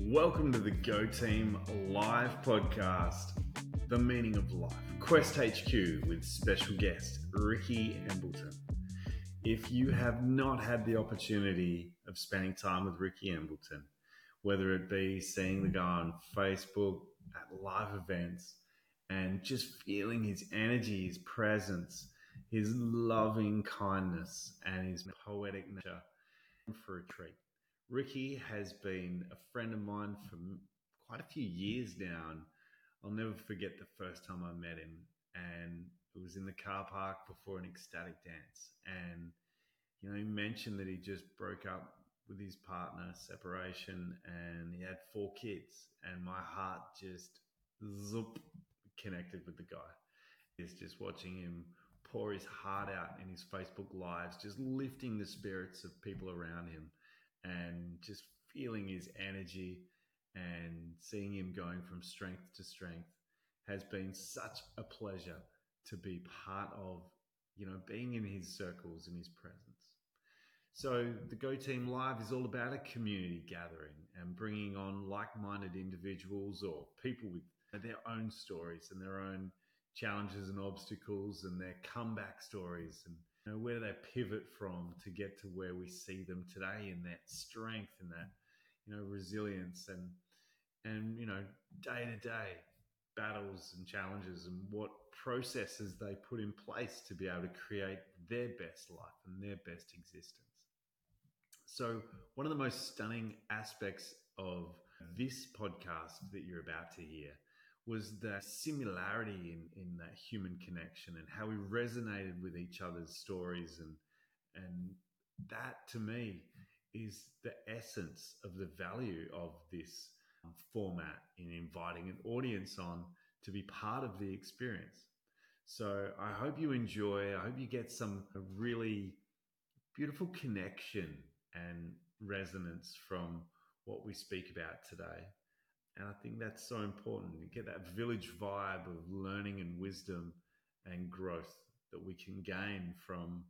Welcome to the Go Team Live podcast, The Meaning of Life, Quest HQ with special guest Ricky Embleton. If you have not had the opportunity of spending time with Ricky Embleton, whether it be seeing the guy on Facebook, at live events, and just feeling his energy, his presence, his loving kindness, and his poetic nature for a treat. Ricky has been a friend of mine for quite a few years now. I'll never forget the first time I met him. And it was in the car park before an ecstatic dance. And, you know, he mentioned that he just broke up with his partner, separation, and he had four kids. And my heart just zoop connected with the guy. It's just watching him pour his heart out in his Facebook lives, just lifting the spirits of people around him and just feeling his energy and seeing him going from strength to strength has been such a pleasure to be part of, you know, being in his circles and his presence. So the Go Team Live is all about a community gathering and bringing on like-minded individuals or people with their own stories and their own challenges and obstacles and their comeback stories and know, where do they pivot from to get to where we see them today in that strength and that, you know, resilience and, and, you know, day to day battles and challenges and what processes they put in place to be able to create their best life and their best existence. So, one of the most stunning aspects of this podcast that you're about to hear was the similarity in, in that human connection and how we resonated with each other's stories and and that to me is the essence of the value of this um, format in inviting an audience on to be part of the experience. So I hope you enjoy. I hope you get some really beautiful connection and resonance from what we speak about today. And I think that's so important. You get that village vibe of learning and wisdom and growth that we can gain from,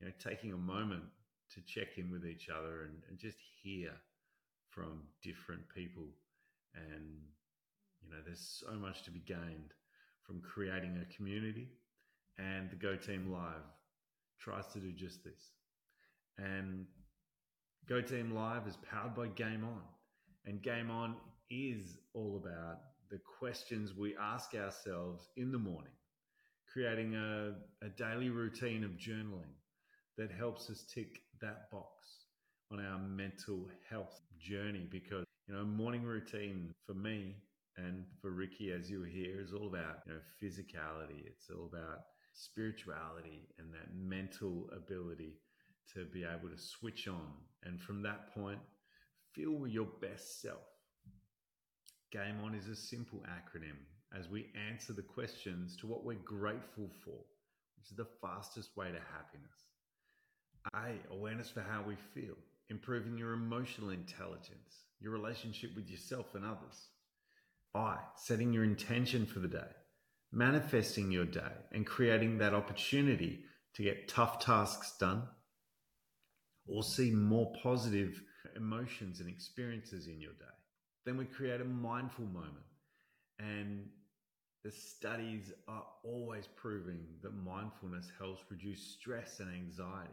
you know, taking a moment to check in with each other and, and just hear from different people. And, you know, there's so much to be gained from creating a community. And the Go Team Live tries to do just this. And Go Team Live is powered by GAIM ON. And GAIM ON is all about the questions we ask ourselves in the morning, creating a, a daily routine of journaling that helps us tick that box on our mental health journey. Because, you know, morning routine for me and for Ricky, as you hear, is all about, you know, physicality. It's all about spirituality and that mental ability to be able to switch on. And from that point, feel your best self GAIM ON is a simple acronym as we answer the questions to what we're grateful for, which is the fastest way to happiness. A, awareness for how we feel, improving your emotional intelligence, your relationship with yourself and others. I, setting your intention for the day, manifesting your day, and creating that opportunity to get tough tasks done or see more positive emotions and experiences in your day. Then we create a mindful moment. And the studies are always proving that mindfulness helps reduce stress and anxiety.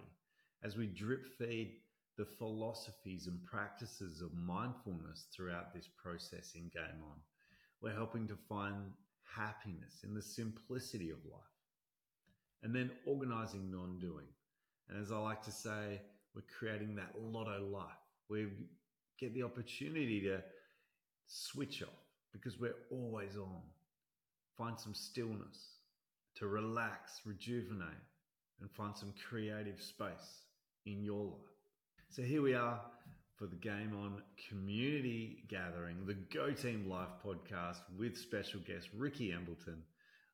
As we drip feed the philosophies and practices of mindfulness throughout this process in GAIM ON, we're helping to find happiness in the simplicity of life. And then organizing non doing. And as I like to say, we're creating that lotto life. We get the opportunity to switch off because we're always on. Find some stillness to relax, rejuvenate, and find some creative space in your life. So here we are for the GAIM ON community gathering, the Go Team Live podcast with special guest Ricky Embleton.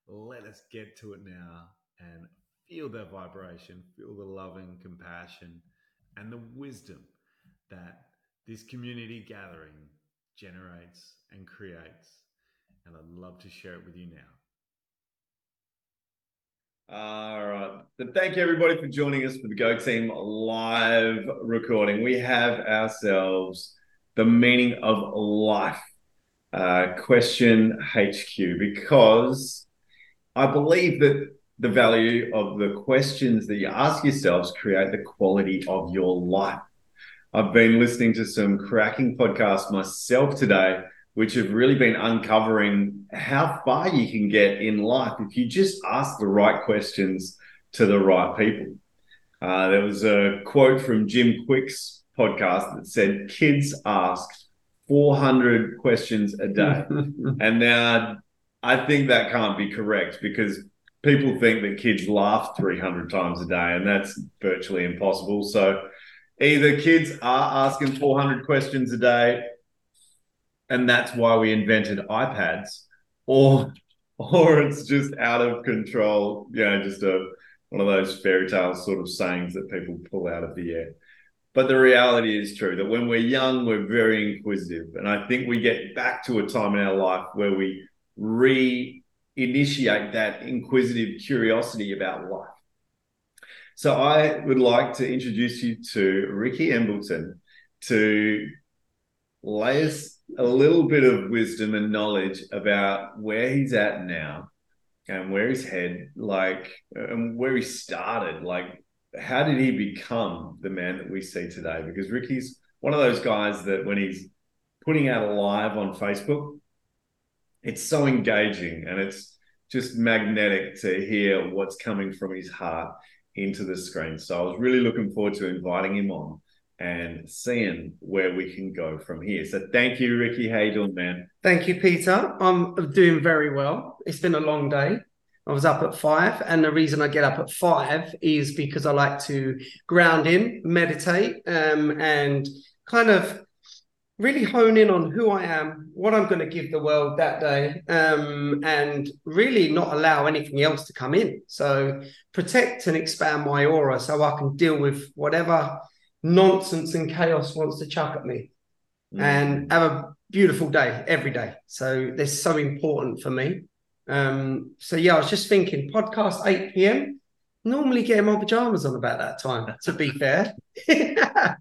Let us get to it now and feel that vibration, feel the loving compassion and the wisdom that this community gathering generates, and creates. And I'd love to share it with you now. All right. So thank you everybody for joining us for the Go Team live recording. We have ourselves the meaning of life. Uh, question HQ, because I believe that the value of the questions that you ask yourselves create the quality of your life. I've been listening to some cracking podcasts myself today, which have really been uncovering how far you can get in life if you just ask the right questions to the right people. Uh, there was a quote from Jim Kwik's podcast that said, Kids ask 400 questions a day. and now I think that can't be correct because people think that kids laugh 300 times a day, and that's virtually impossible. So either kids are asking 400 questions a day, and that's why we invented iPads, or or it's just out of control. You know, just a one of those fairy tale sort of sayings that people pull out of the air. But the reality is true that when we're young, we're very inquisitive. And I think we get back to a time in our life where we re initiate that inquisitive curiosity about life. So I would like to introduce you to Ricky Embleton to lay us a little bit of wisdom and knowledge about where he's at now and where his head like and where he started. Like how did he become the man that we see today? Because ricky's one of those guys that when he's putting out a live on facebook it's so engaging and it's just magnetic to hear what's coming from his heart into the screen so i was really looking forward to inviting him on and seeing where we can go from here. So thank you, Ricky. How you doing, man? Thank you, Peter. I'm doing very well. It's been a long day. I was up at five, and the reason I get up at five is because I like to ground in, meditate, um, and kind of really hone in on who I am, what I'm going to give the world that day, um, and really not allow anything else to come in. So protect and expand my aura so I can deal with whatever nonsense and chaos wants to chuck at me mm. and have a beautiful day every day. So this is so important for me. Um, so yeah, I was just thinking podcast 8 p.m. Normally getting my pajamas on about that time, to be fair.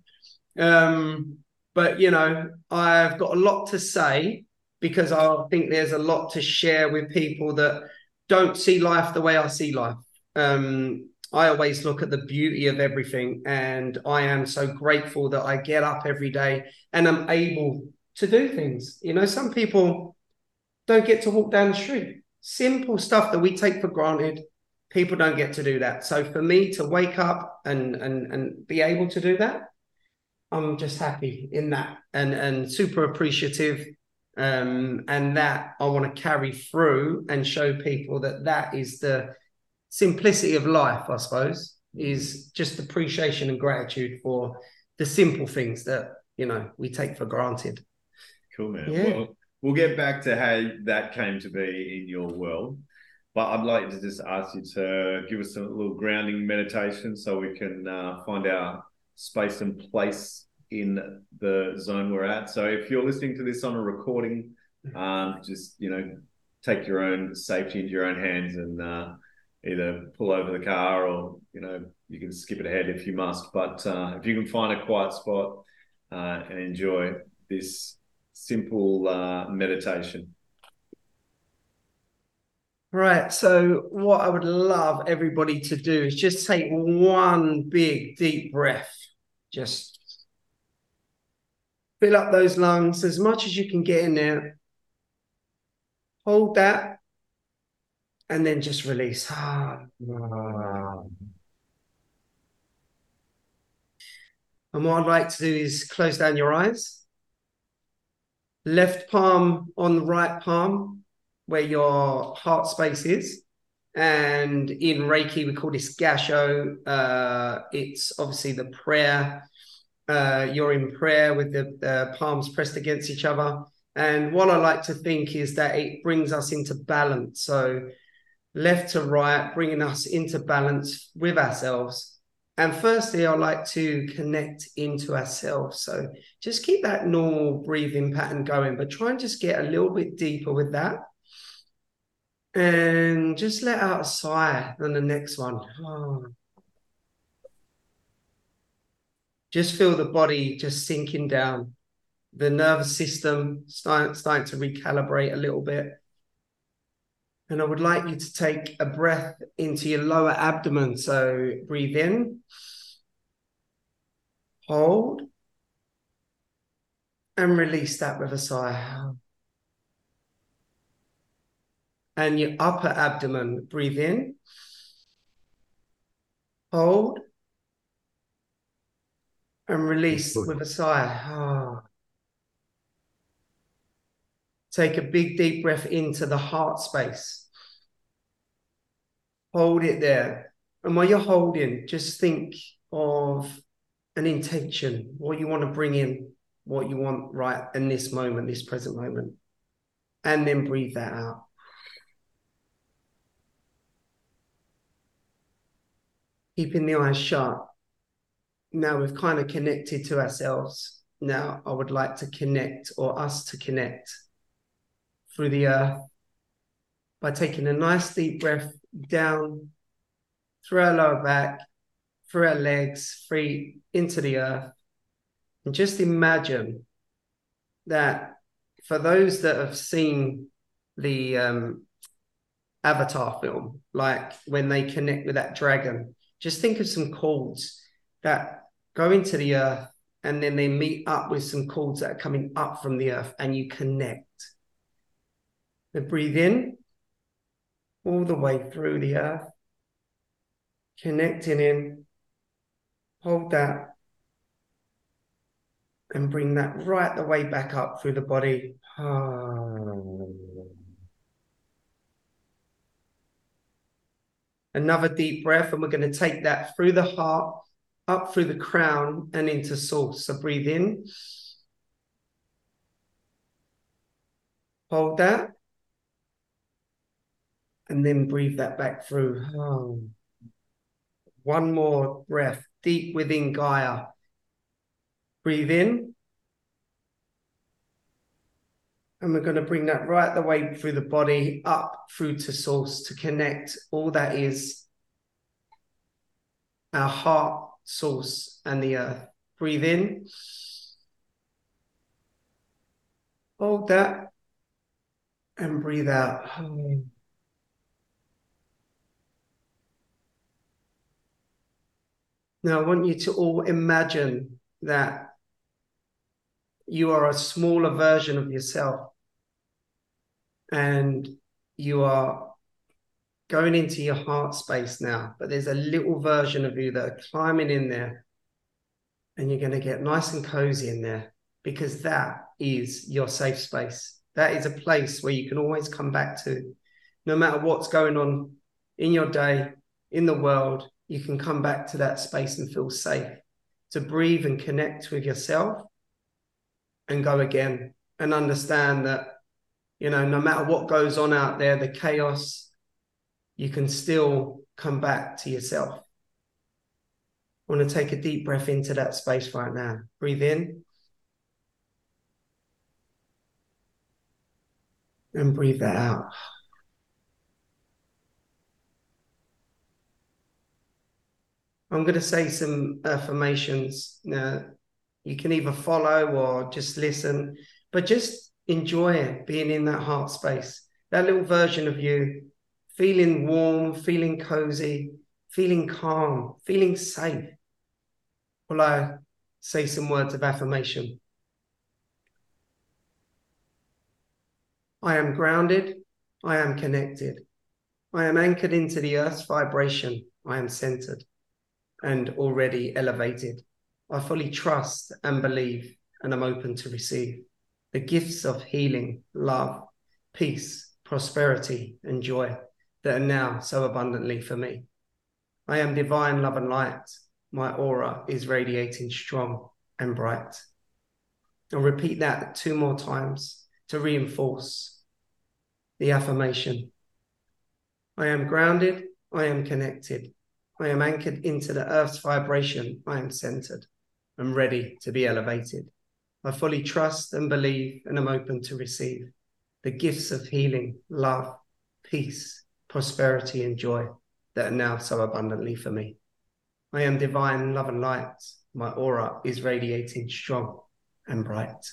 um, but you know, I've got a lot to say because I think there's a lot to share with people that don't see life the way I see life. Um, I always look at the beauty of everything. And I am so grateful that I get up every day and I'm able to do things. You know, some people don't get to walk down the street. Simple stuff that we take for granted. People don't get to do that. So for me to wake up and and and be able to do that, I'm just happy in that and and super appreciative. Um, and that I want to carry through and show people that that is the simplicity of life, I suppose, is just appreciation and gratitude for the simple things that you know we take for granted. Cool, man. Yeah. Well, we'll get back to how that came to be in your world. But I'd like to just ask you to give us a little grounding meditation so we can uh, find our space and place in the zone we're at. So if you're listening to this on a recording, um, just you know, take your own safety into your own hands and uh, either pull over the car or you know you can skip it ahead if you must. But uh, if you can find a quiet spot uh, and enjoy this simple uh, meditation. Right. So, what I would love everybody to do is just take one big, deep breath. Just fill up those lungs as much as you can get in there. Hold that and then just release. And what I'd like to do is close down your eyes. Left palm on the right palm, where your heart space is. And in Reiki, we call this Gasho. Uh, it's obviously the prayer. Uh, you're in prayer with the uh, palms pressed against each other. And what I like to think is that it brings us into balance. So left to right, bringing us into balance with ourselves. And firstly, I like to connect into ourselves. So just keep that normal breathing pattern going, but try and just get a little bit deeper with that. And just let out a sigh on the next one. Oh. Just feel the body just sinking down. the nervous system start, starting to recalibrate a little bit. And I would like you to take a breath into your lower abdomen. So breathe in, hold, and release that with a sigh. And your upper abdomen, breathe in, hold, and release with a sigh. Ah. Take a big deep breath into the heart space. Hold it there. And while you're holding, just think of an intention, what you want to bring in, what you want right in this moment, this present moment. And then breathe that out. Keeping the eyes shut. Now we've kind of connected to ourselves. Now I would like to connect or us to connect through the earth by taking a nice deep breath down through our lower back, through our legs, free into the earth. And just imagine that for those that have seen the um, Avatar film, like when they connect with that dragon, just think of some cords that go into the earth and then they meet up with some cords that are coming up from the earth and you connect. Then breathe in all the way through the earth, connecting in. Hold that and bring that right the way back up through the body. Ah. Another deep breath, and we're going to take that through the heart, up through the crown, and into source. So breathe in. Hold that and then breathe that back through. Oh. One more breath deep within Gaia. Breathe in. And we're going to bring that right the way through the body, up through to source to connect all that is our heart, source, and the earth. Breathe in. Hold that. And breathe out. Now, I want you to all imagine that you are a smaller version of yourself and you are going into your heart space now, but there's a little version of you that are climbing in there and you're going to get nice and cozy in there because that is your safe space. That is a place where you can always come back to no matter what's going on in your day, in the world, you can come back to that space and feel safe to breathe and connect with yourself and go again and understand that you know no matter what goes on out there the chaos you can still come back to yourself. I want to take a deep breath into that space right now. Breathe in. And breathe that out. I'm going to say some affirmations. Now, you can either follow or just listen, but just enjoy being in that heart space, that little version of you, feeling warm, feeling cozy, feeling calm, feeling safe. Will I say some words of affirmation? I am grounded. I am connected. I am anchored into the earth's vibration. I am centered and already elevated. I fully trust and believe, and I'm open to receive the gifts of healing, love, peace, prosperity, and joy that are now so abundantly for me. I am divine love and light. My aura is radiating strong and bright. I'll repeat that two more times to reinforce the affirmation. I am grounded. I am connected. I am anchored into the earth's vibration. I am centered. I'm ready to be elevated. I fully trust and believe and am open to receive the gifts of healing, love, peace, prosperity, and joy that are now so abundantly for me. I am divine love and light. My aura is radiating strong and bright.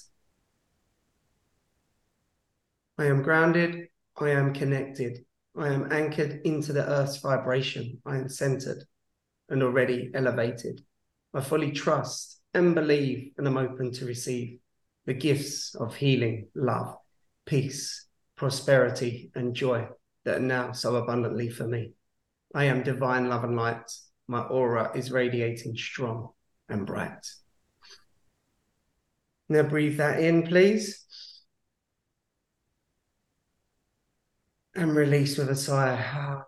I am grounded. I am connected. I am anchored into the earth's vibration. I am centered and already elevated. I fully trust and believe and I'm open to receive the gifts of healing, love, peace, prosperity, and joy that are now so abundantly for me. I am divine love and light. My aura is radiating strong and bright. Now breathe that in, please. And release with a sigh.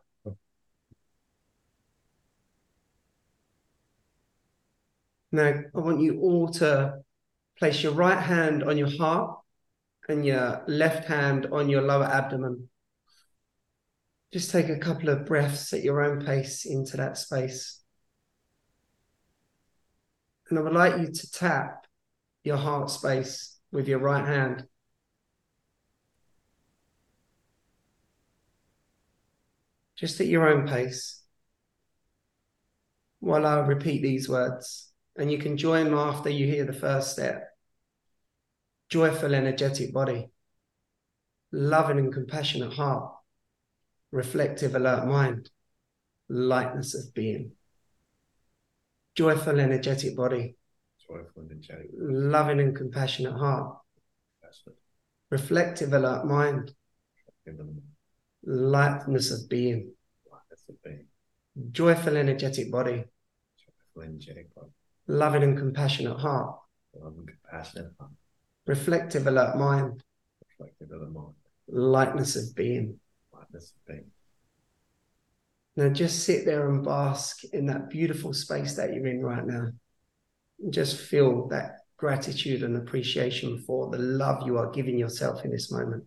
Now, I want you all to place your right hand on your heart and your left hand on your lower abdomen. Just take a couple of breaths at your own pace into that space. And I would like you to tap your heart space with your right hand. Just at your own pace. While I repeat these words, and you can join after you hear the first step. Joyful, energetic body, loving and compassionate heart, reflective, alert mind, lightness of being. Joyful, energetic body, Joyful, energetic. loving and compassionate heart, reflective, alert mind, lightness of being. lightness of being. Joyful, energetic body, Joyful, energetic, body. Loving and compassionate heart, love and compassionate, heart, reflective, alert mind, reflective the mind, lightness of being. lightness of being. Now just sit there and bask in that beautiful space that you're in right now. And just feel that gratitude and appreciation for the love you are giving yourself in this moment.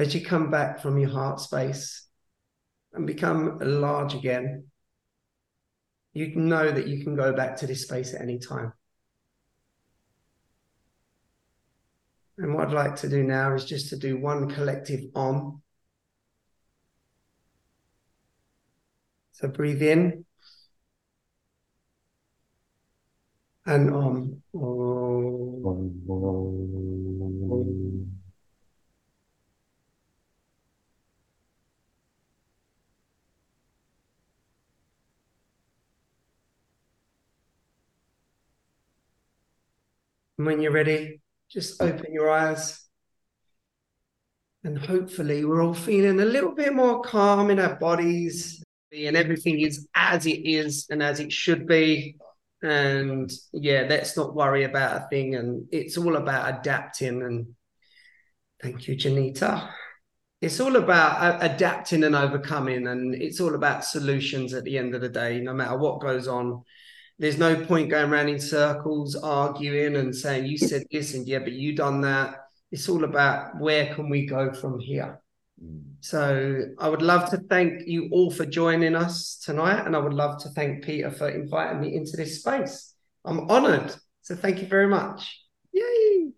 As you come back from your heart space and become large again, you know that you can go back to this space at any time. And what I'd like to do now is just to do one collective om. So breathe in and om. Om. And when you're ready, just open your eyes. And hopefully, we're all feeling a little bit more calm in our bodies, and everything is as it is and as it should be. And yeah, let's not worry about a thing. And it's all about adapting. And thank you, Janita. It's all about adapting and overcoming. And it's all about solutions at the end of the day, no matter what goes on there's no point going around in circles arguing and saying you said this and yeah but you done that. It's all about where can we go from here. Mm. so i would love to thank you all for joining us tonight and i would love to thank peter for inviting me into this space. I'm honored. So thank you very much. Yay!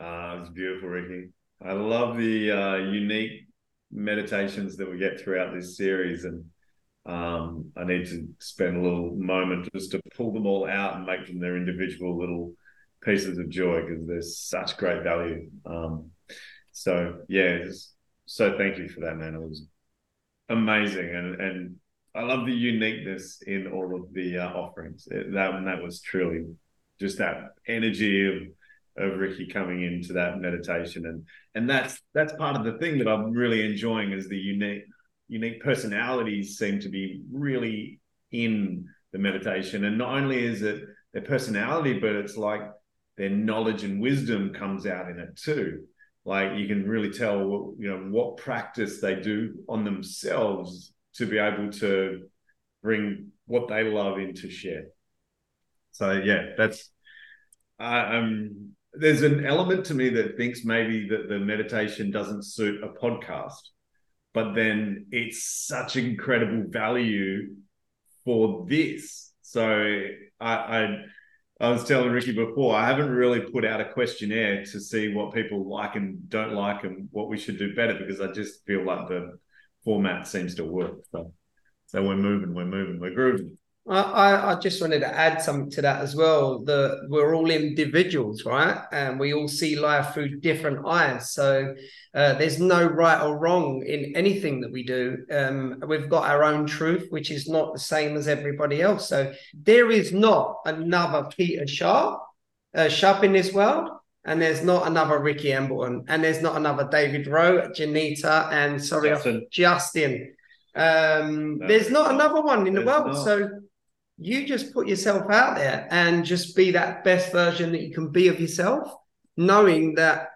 Ah, it's beautiful, Ricky. I love the uh, unique meditations that we get throughout this series, and um, I need to spend a little moment just to pull them all out and make them their individual little pieces of joy because there's such great value. Um, so yeah, just- so thank you for that, man. It was amazing, and and I love the uniqueness in all of the uh, offerings. It- that that was truly just that energy of of Ricky coming into that meditation and and that's that's part of the thing that I'm really enjoying is the unique unique personalities seem to be really in the meditation. And not only is it their personality but it's like their knowledge and wisdom comes out in it too. Like you can really tell what, you know what practice they do on themselves to be able to bring what they love in to share. So yeah that's I um there's an element to me that thinks maybe that the meditation doesn't suit a podcast, but then it's such incredible value for this. So I, I I was telling Ricky before, I haven't really put out a questionnaire to see what people like and don't like and what we should do better because I just feel like the format seems to work. So, so we're moving, we're moving, we're grooving. I, I just wanted to add something to that as well. That we're all individuals, right? And we all see life through different eyes. So uh, there's no right or wrong in anything that we do. Um, we've got our own truth, which is not the same as everybody else. So there is not another Peter Sharp, uh, Sharp in this world. And there's not another Ricky Embleton, and there's not another David Rowe, Janita, and sorry, Justin. Justin. Um, no, there's not another one in the world. Not. So you just put yourself out there and just be that best version that you can be of yourself, knowing that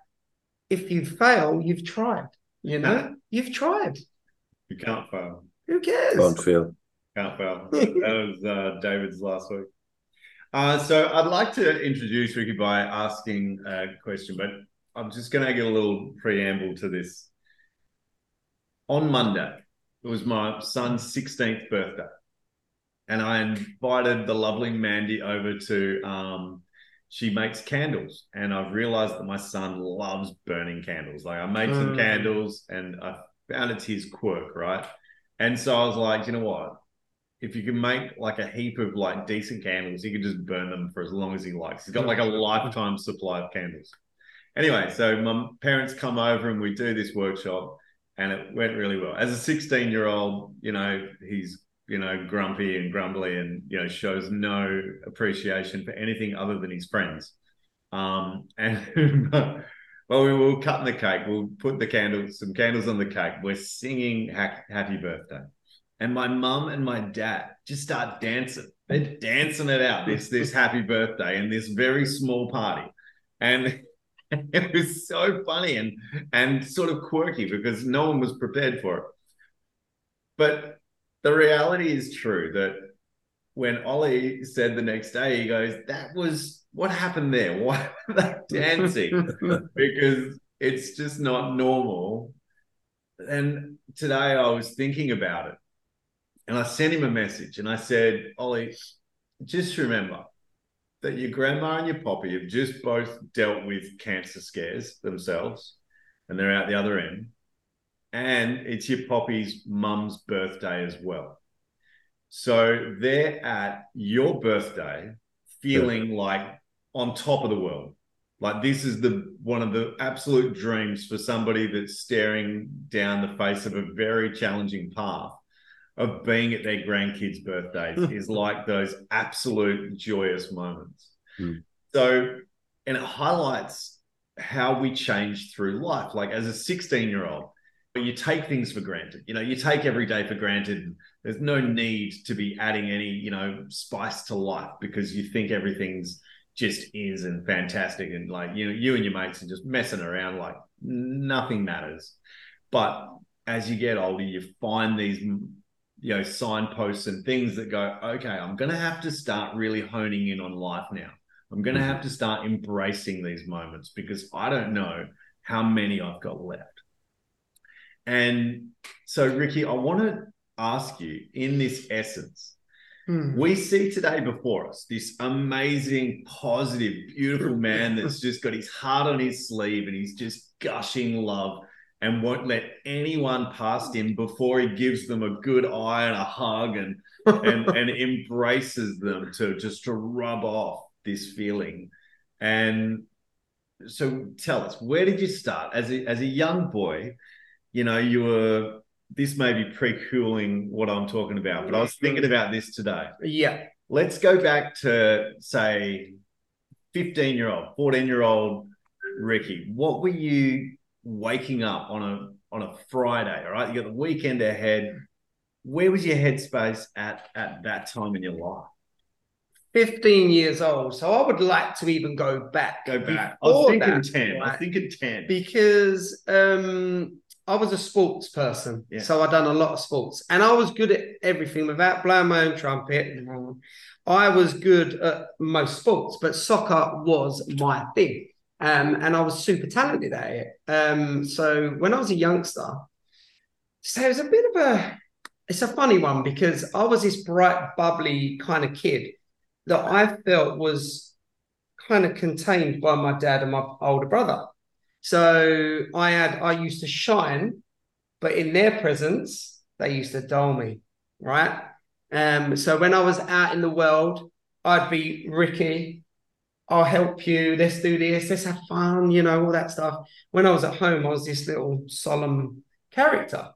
if you fail, you've tried. You know, you've tried. You can't fail. Who cares? Can't fail. Can't fail. that was uh, David's last week. Uh, so I'd like to introduce Ricky by asking a question, but I'm just going to give a little preamble to this. On Monday, it was my son's 16th birthday. And I invited the lovely Mandy over to, um, she makes candles. And I've realized that my son loves burning candles. Like I made some mm. candles and I found it's his quirk, right? And so I was like, you know what? If you can make like a heap of like decent candles, he can just burn them for as long as he likes. He's got like a lifetime supply of candles. Anyway, so my parents come over and we do this workshop and it went really well. As a 16 year old, you know, he's you know grumpy and grumbly and you know shows no appreciation for anything other than his friends. Um, and well, we were cutting the cake. We'll put the candles, some candles on the cake. We're singing "Happy Birthday," and my mum and my dad just start dancing. They're dancing it out. This this happy birthday in this very small party, and it was so funny and and sort of quirky because no one was prepared for it. But the reality is true that when Ollie said the next day, he goes, "That was what happened there. Why were they dancing? because it's just not normal." And today I was thinking about it, and I sent him a message, and I said, "Ollie, just remember." that your grandma and your poppy have just both dealt with cancer scares themselves and they're out the other end. And it's your poppy's mum's birthday as well. So they're at your birthday feeling like on top of the world. Like this is the one of the absolute dreams for somebody that's staring down the face of a very challenging path of being at their grandkids' birthdays is like those absolute joyous moments. Mm. So, and it highlights how we change through life. Like as a 16 year old, you take things for granted. You know, you take every day for granted. There's no need to be adding any, you know, spice to life because you think everything's just is and fantastic. And like, you know, you and your mates are just messing around like nothing matters. But as you get older, you find these you know signposts and things that go okay i'm going to have to start really honing in on life now i'm going to mm-hmm. have to start embracing these moments because i don't know how many i've got left and so ricky i want to ask you in this essence hmm. we see today before us this amazing positive beautiful man that's just got his heart on his sleeve and he's just gushing love and won't let anyone past him before he gives them a good eye and a hug and and, and embraces them to just to rub off this feeling. And so tell us, where did you start as a as a young boy? You know, you were this may be pre-cooling what I'm talking about, but I was thinking about this today. Yeah. Let's go back to say 15 year old, 14 year old Ricky. What were you waking up on a on a Friday, all right? You got the weekend ahead. Where was your headspace at at that time in your life? 15 years old. So I would like to even go back. Go back. I was thinking that, 10. Right? I was thinking 10. Because um I was a sports person. Yeah. So I done a lot of sports. And I was good at everything without blowing my own trumpet. I was good at most sports, but soccer was my thing. Um, and I was super talented at it. Um, so when I was a youngster, so it was a bit of a, it's a funny one because I was this bright, bubbly kind of kid that I felt was kind of contained by my dad and my older brother. So I had, I used to shine, but in their presence, they used to dull me, right? Um, so when I was out in the world, I'd be Ricky. I'll help you. Let's do this. Let's have fun. You know all that stuff. When I was at home, I was this little solemn character.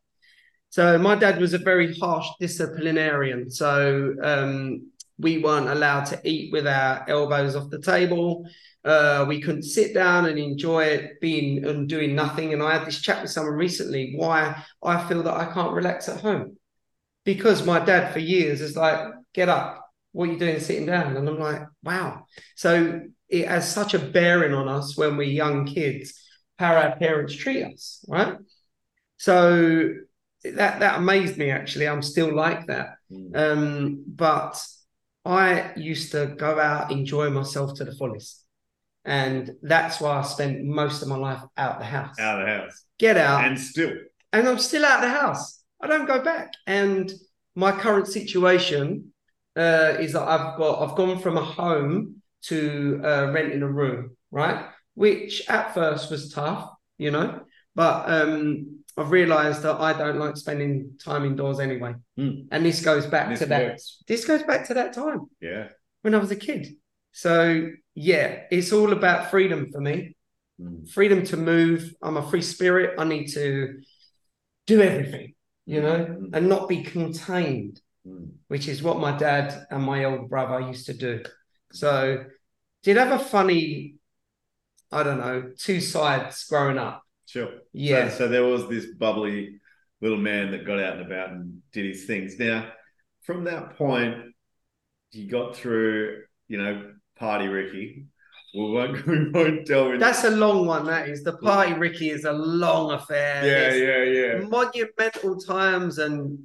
So my dad was a very harsh disciplinarian. So um, we weren't allowed to eat with our elbows off the table. Uh, we couldn't sit down and enjoy it being and doing nothing. And I had this chat with someone recently why I feel that I can't relax at home because my dad for years is like, get up, what are you doing sitting down? And I'm like, wow. So it has such a bearing on us when we're young kids, how our parents treat us, right? So that that amazed me actually. I'm still like that. Mm. Um, but I used to go out, enjoy myself to the fullest. And that's why I spent most of my life out the house. Out of the house. Get out. And still. and I'm still out of the house. I don't go back. And my current situation uh, is that I've got I've gone from a home to uh, renting a room, right? Which at first was tough, you know, but um, I've realised that I don't like spending time indoors anyway. Hmm. And this goes back This to that. This goes back to that time Yeah. when I was a kid. So yeah, it's all about freedom for me. Mm. Freedom to move. I'm a free spirit. I need to do everything, you know, Mm. and not be contained, Mm. which is what my dad and my older brother used to do. So did have a funny, I don't know, two sides growing up. Sure. Yeah. So, so there was this bubbly little man that got out and about and did his things. Now, from that point, you got through, you know, party Ricky. We won't, we won't delve into That's a long one. That is the party. Ricky is a long affair. Yeah, There's yeah, yeah. Monumental times and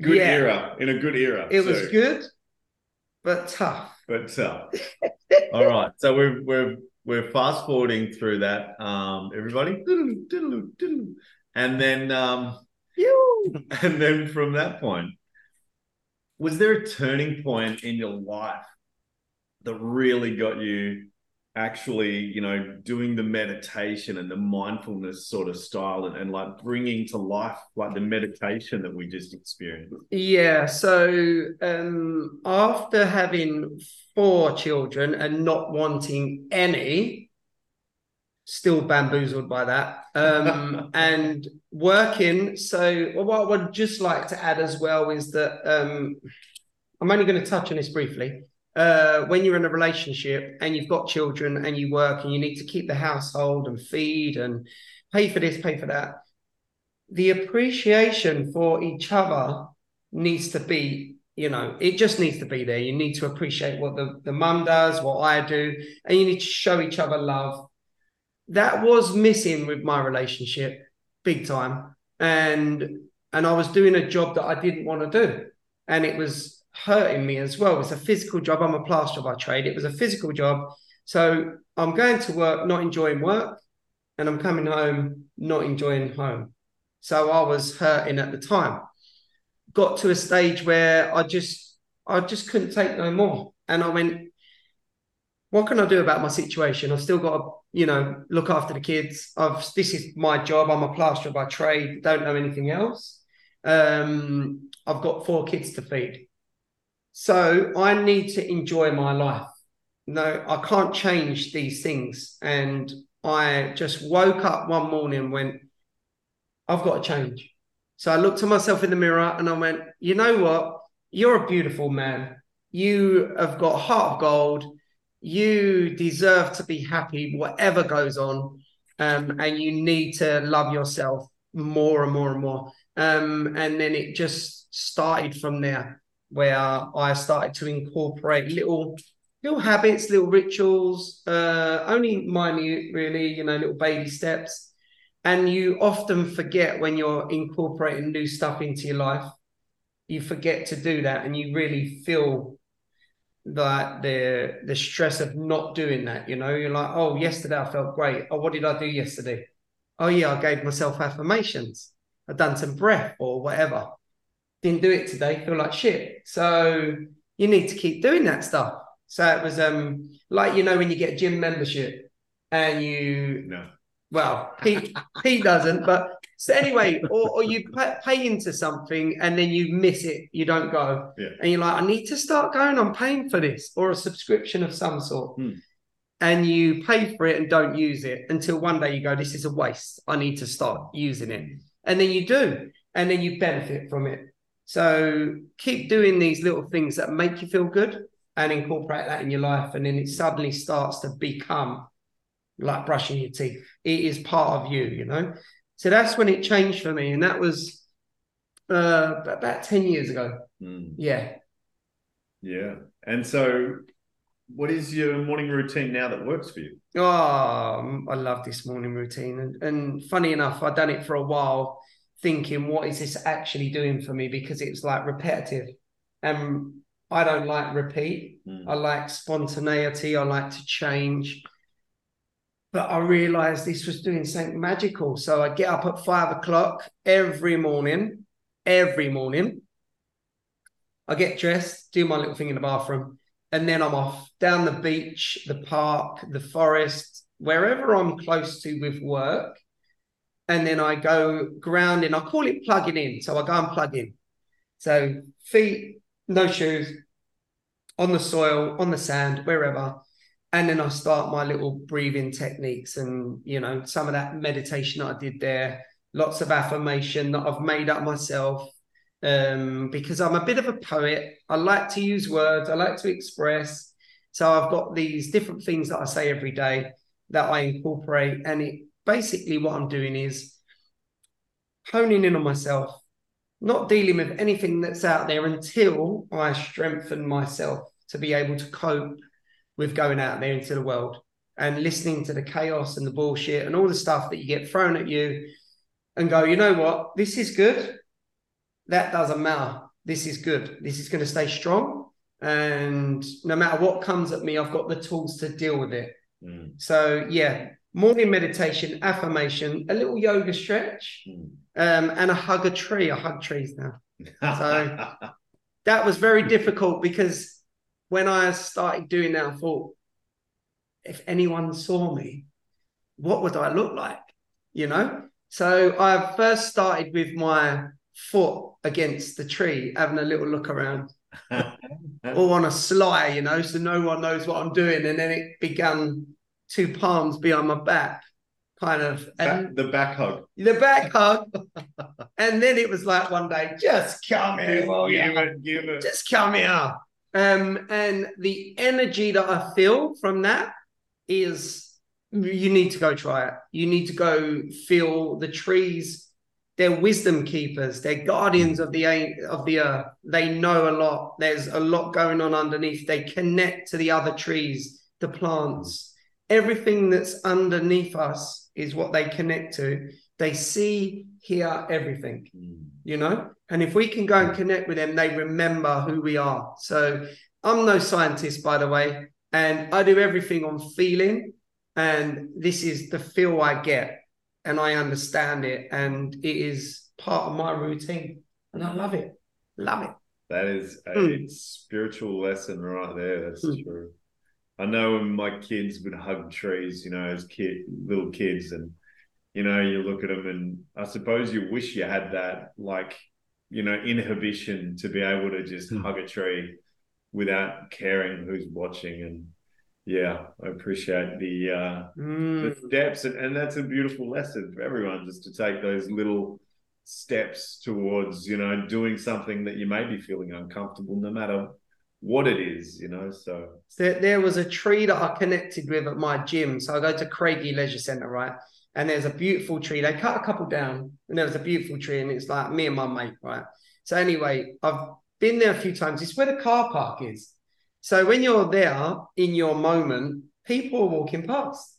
Good yeah, era. In a good era. It was good, but tough. But tough. all right, so we're we're we're fast forwarding through that. Um, everybody, and then um, and then from that point, was there a turning point in your life that really got you actually, you know, doing the meditation and the mindfulness sort of style and, and like bringing to life like the meditation that we just experienced? Yeah, so um, after having four children and not wanting any, still bamboozled by that, um, and working. So, what I would just like to add as well is that um, I'm only going to touch on this briefly. Uh, when you're in a relationship and you've got children and you work and you need to keep the household and feed and pay for this, pay for that, the appreciation for each other needs to be, you know, it just needs to be there. You need to appreciate what the, the mum does, what I do, and you need to show each other love. That was missing with my relationship big time. And and I was doing a job that I didn't want to do. And it was hurting me as well. It's a physical job. I'm a plasterer by trade. It was a physical job. So I'm going to work, not enjoying work, and I'm coming home, not enjoying home. So I was hurting at the time. Got to a stage where I just I just couldn't take no more. And I went, what can I do about my situation? I've still got to, you know, look after the kids. I've this is my job. I'm a plasterer by trade, don't know anything else. Um, I've got four kids to feed. So I need to enjoy my life. No, I can't change these things. And I just woke up one morning and went, I've got to change. So I looked at myself in the mirror and I went, you know what? You're a beautiful man. You have got heart of gold. You deserve to be happy, whatever goes on. Um, and you need to love yourself more and more and more. Um, and then it just started from there, where I started to incorporate little little habits, little rituals, uh, only minute, really, you know, little baby steps. And you often forget when you're incorporating new stuff into your life, you forget to do that, and you really feel that the the stress of not doing that. You know, you're like, oh, yesterday I felt great. Oh, what did I do yesterday? Oh yeah, I gave myself affirmations. I've done some breath or whatever. Didn't do it today. Feel like shit. So you need to keep doing that stuff. So it was um like you know when you get a gym membership and you No. well Pete Pete doesn't, but So anyway, or, or you pay, pay into something and then you miss it, you don't go, Yeah. and you're like, I need to start going. I'm paying for this or a subscription of some sort, Hmm. and you pay for it and don't use it until one day you go, this is a waste. I need to start using it, and then you do, and then you benefit from it. So keep doing these little things that make you feel good and incorporate that in your life, and then it suddenly starts to become like brushing your teeth. It is part of you, you know. So that's when it changed for me, and that was uh, about ten years ago. Mm, Yeah. yeah. And so, what is your morning routine now that works for you? Oh, I love this morning routine, and and funny enough, I've done it for a while, thinking, what is this actually doing for me? Because it's like repetitive, and I don't like repeat. Mm, I like spontaneity. I like to change. But I realized this was doing something magical. So I get up at five o'clock every morning, every morning. I get dressed, do my little thing in the bathroom, and then I'm off down the beach, the park, the forest, wherever I'm close to with work. And then I go grounding. I call it plugging in. So I go and plug in. So feet, no shoes, on the soil, on the sand, wherever. And then I start my little breathing techniques and, you know, some of that meditation that I did there, lots of affirmation that I've made up myself. Um, because I'm a bit of a poet. I like to use words, I like to express. So I've got these different things that I say every day that I incorporate. And it basically what I'm doing is honing in on myself, not dealing with anything that's out there until I strengthen myself to be able to cope with going out there into the world and listening to the chaos and the bullshit and all the stuff that you get thrown at you and go, you know what, this is good. That doesn't matter. This is good. This is going to stay strong. And no matter what comes at me, I've got the tools to deal with it. mm, So, yeah, morning meditation, affirmation, a little yoga stretch, mm. um, and a hug a tree. I hug trees now So that was very difficult because when I started doing that, I thought, if anyone saw me, what would I look like? You know? So I first started with my foot against the tree, having a little look around, all on a sly, you know, so no one knows what I'm doing. And then it began two palms behind my back, kind of. And Back- the back hug. the back hug. and then it was like one day, just come here, give it, give it. just come here. Um, and the energy that I feel from that is you need to go try it. You need to go feel the trees. They're wisdom keepers. They're guardians of the of the earth. They know a lot. There's a lot going on underneath. They connect to the other trees, the plants. Everything that's underneath us is what they connect to. They see, hear everything Mm. you know and if we can go and connect with them they remember who we are so i'm no scientist by the way and i do everything on feeling and this is the feel i get and i understand it and it is part of my routine and i love it love it That is a Mm. spiritual lesson right there. That's Mm. true. I know when my kids would hug trees, you know, as kid, little kids, and you know, you look at them, and I suppose you wish you had that, like, you know, inhibition to be able to just Mm. hug a tree without caring who's watching. And yeah, I appreciate the uh, Mm. the steps, and, and that's a beautiful lesson for everyone, just to take those little steps towards you know doing something that you may be feeling uncomfortable no matter what it is you know so there, there was a tree that I connected with at my gym. So I go to Craigie Leisure Centre, right? And there's a beautiful tree. They cut a couple down, and there was a beautiful tree, and it's like me and my mate, right? So anyway, I've been there a few times. It's where the car park is. So when you're there in your moment, people are walking past.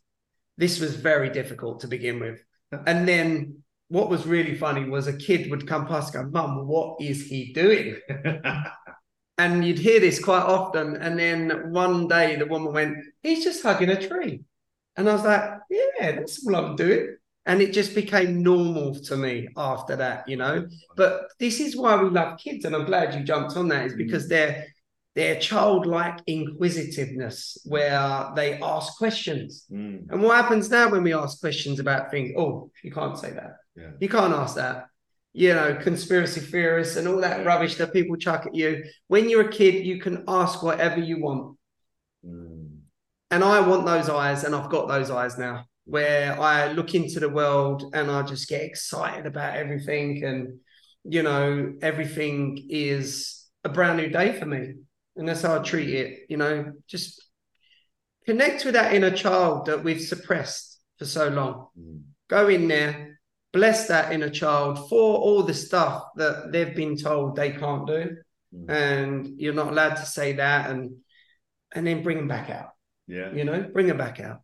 This was very difficult to begin with. And then what was really funny was a kid would come past and go, Mum, what is he doing? And you'd hear this quite often. And then one day the woman went, He's just hugging a tree. And I was like, Yeah, that's what I'm doing. And it just became normal to me after that, you know. But this is why we love kids, and I'm glad you jumped on that, is because they're their childlike inquisitiveness where they ask questions. Mm. And what happens now when we ask questions about things? Oh, you can't say that. Yeah. You can't ask that. You know, conspiracy theorists and all that rubbish that people chuck at you. When you're a kid, you can ask whatever you want. Mm. And I want those eyes, and I've got those eyes now where I look into the world and I just get excited about everything. And, you know, everything is a brand new day for me. And that's how I treat it. You know, just connect with that inner child that we've suppressed for so long. Mm. Go in there, bless that inner child for all the stuff that they've been told they can't do. Mm. And you're not allowed to say that and and then bring them back out. Yeah. You know, bring them back out.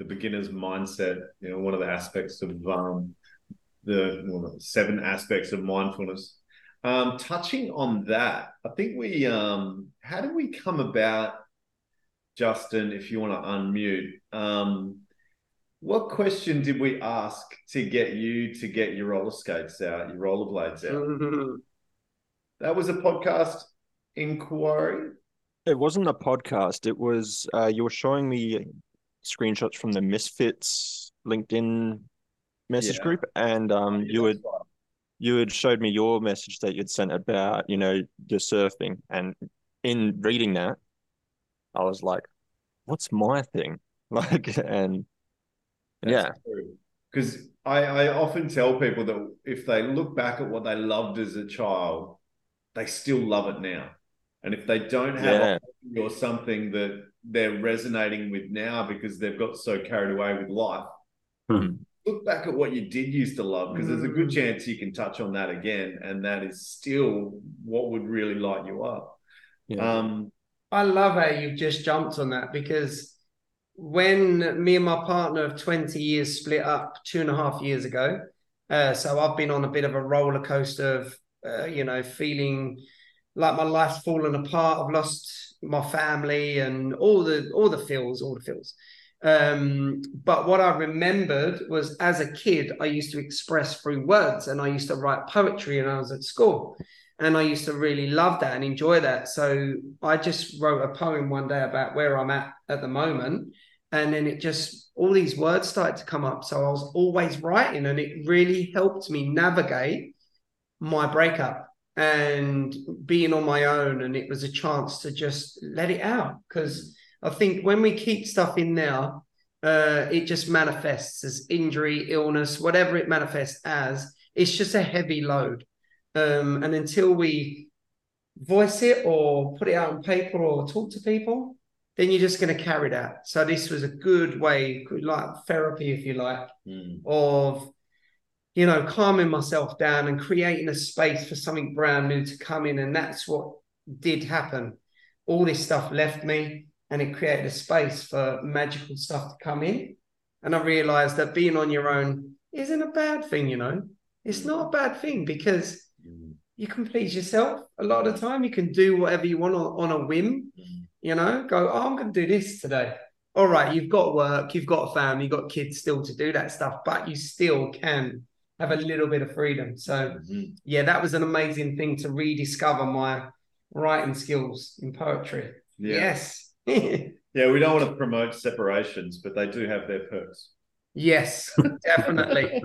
the beginner's mindset, you know, one of the aspects of um, the well, seven aspects of mindfulness. Um, touching on that, I think we, um, how did we come about, Justin, if you want to unmute? Um, what question did we ask to get you to get your roller skates out, your rollerblades out? That was a podcast inquiry. It wasn't a podcast. It was uh, you were showing me screenshots from the Misfits LinkedIn message Yeah. group, and um, you had you had showed me your message that you'd sent about you know your surfing, and in reading that, I was like, "What's my thing?" Like, and yeah, Because I, I often tell people that if they look back at what they loved as a child, they still love it now. And if they don't have Yeah. a hobby or something that they're resonating with now because they've got so carried away with life, Hmm. look back at what you did used to love because there's a good chance you can touch on that again. And that is still what would really light you up. yeah, Um, I love how you've just jumped on that because when me and my partner of 20 years split up two and a half years ago, uh, so I've been on a bit of a roller coaster of, uh, you know, feeling like my life's fallen apart. I've lost my family and all the all the feels, all the feels. Um, but what I remembered was as a kid, I used to express through words and I used to write poetry when I was at school. And I used to really love that and enjoy that. So I just wrote a poem one day about where I'm at at the moment. And then it just, all these words started to come up. So I was always writing and it really helped me navigate my breakup and being on my own. And it was a chance to just let it out. Because I think when we keep stuff in there, uh, it just manifests as injury, illness, whatever it manifests as. It's just a heavy load. Um, and until we voice it or put it out on paper or talk to people, then you're just going to carry that. So this was a good way, good, like therapy, if you like, mm, of you know calming myself down and creating a space for something brand new to come in. And that's what did happen. All this stuff left me, and it created a space for magical stuff to come in. And I realized that being on your own isn't a bad thing. You know, it's not a bad thing because mm, you can please yourself a lot of the time. You can do whatever you want on, on a whim, mm. You know, go, oh, I'm going to do this today. All right, you've got work, you've got a family, you've got kids still to do that stuff, but you still can have a little bit of freedom. So, Mhm. yeah, that was an amazing thing to rediscover my writing skills in poetry. Yeah. Yes. Yeah, we don't want to promote separations, but they do have their perks. yes, definitely.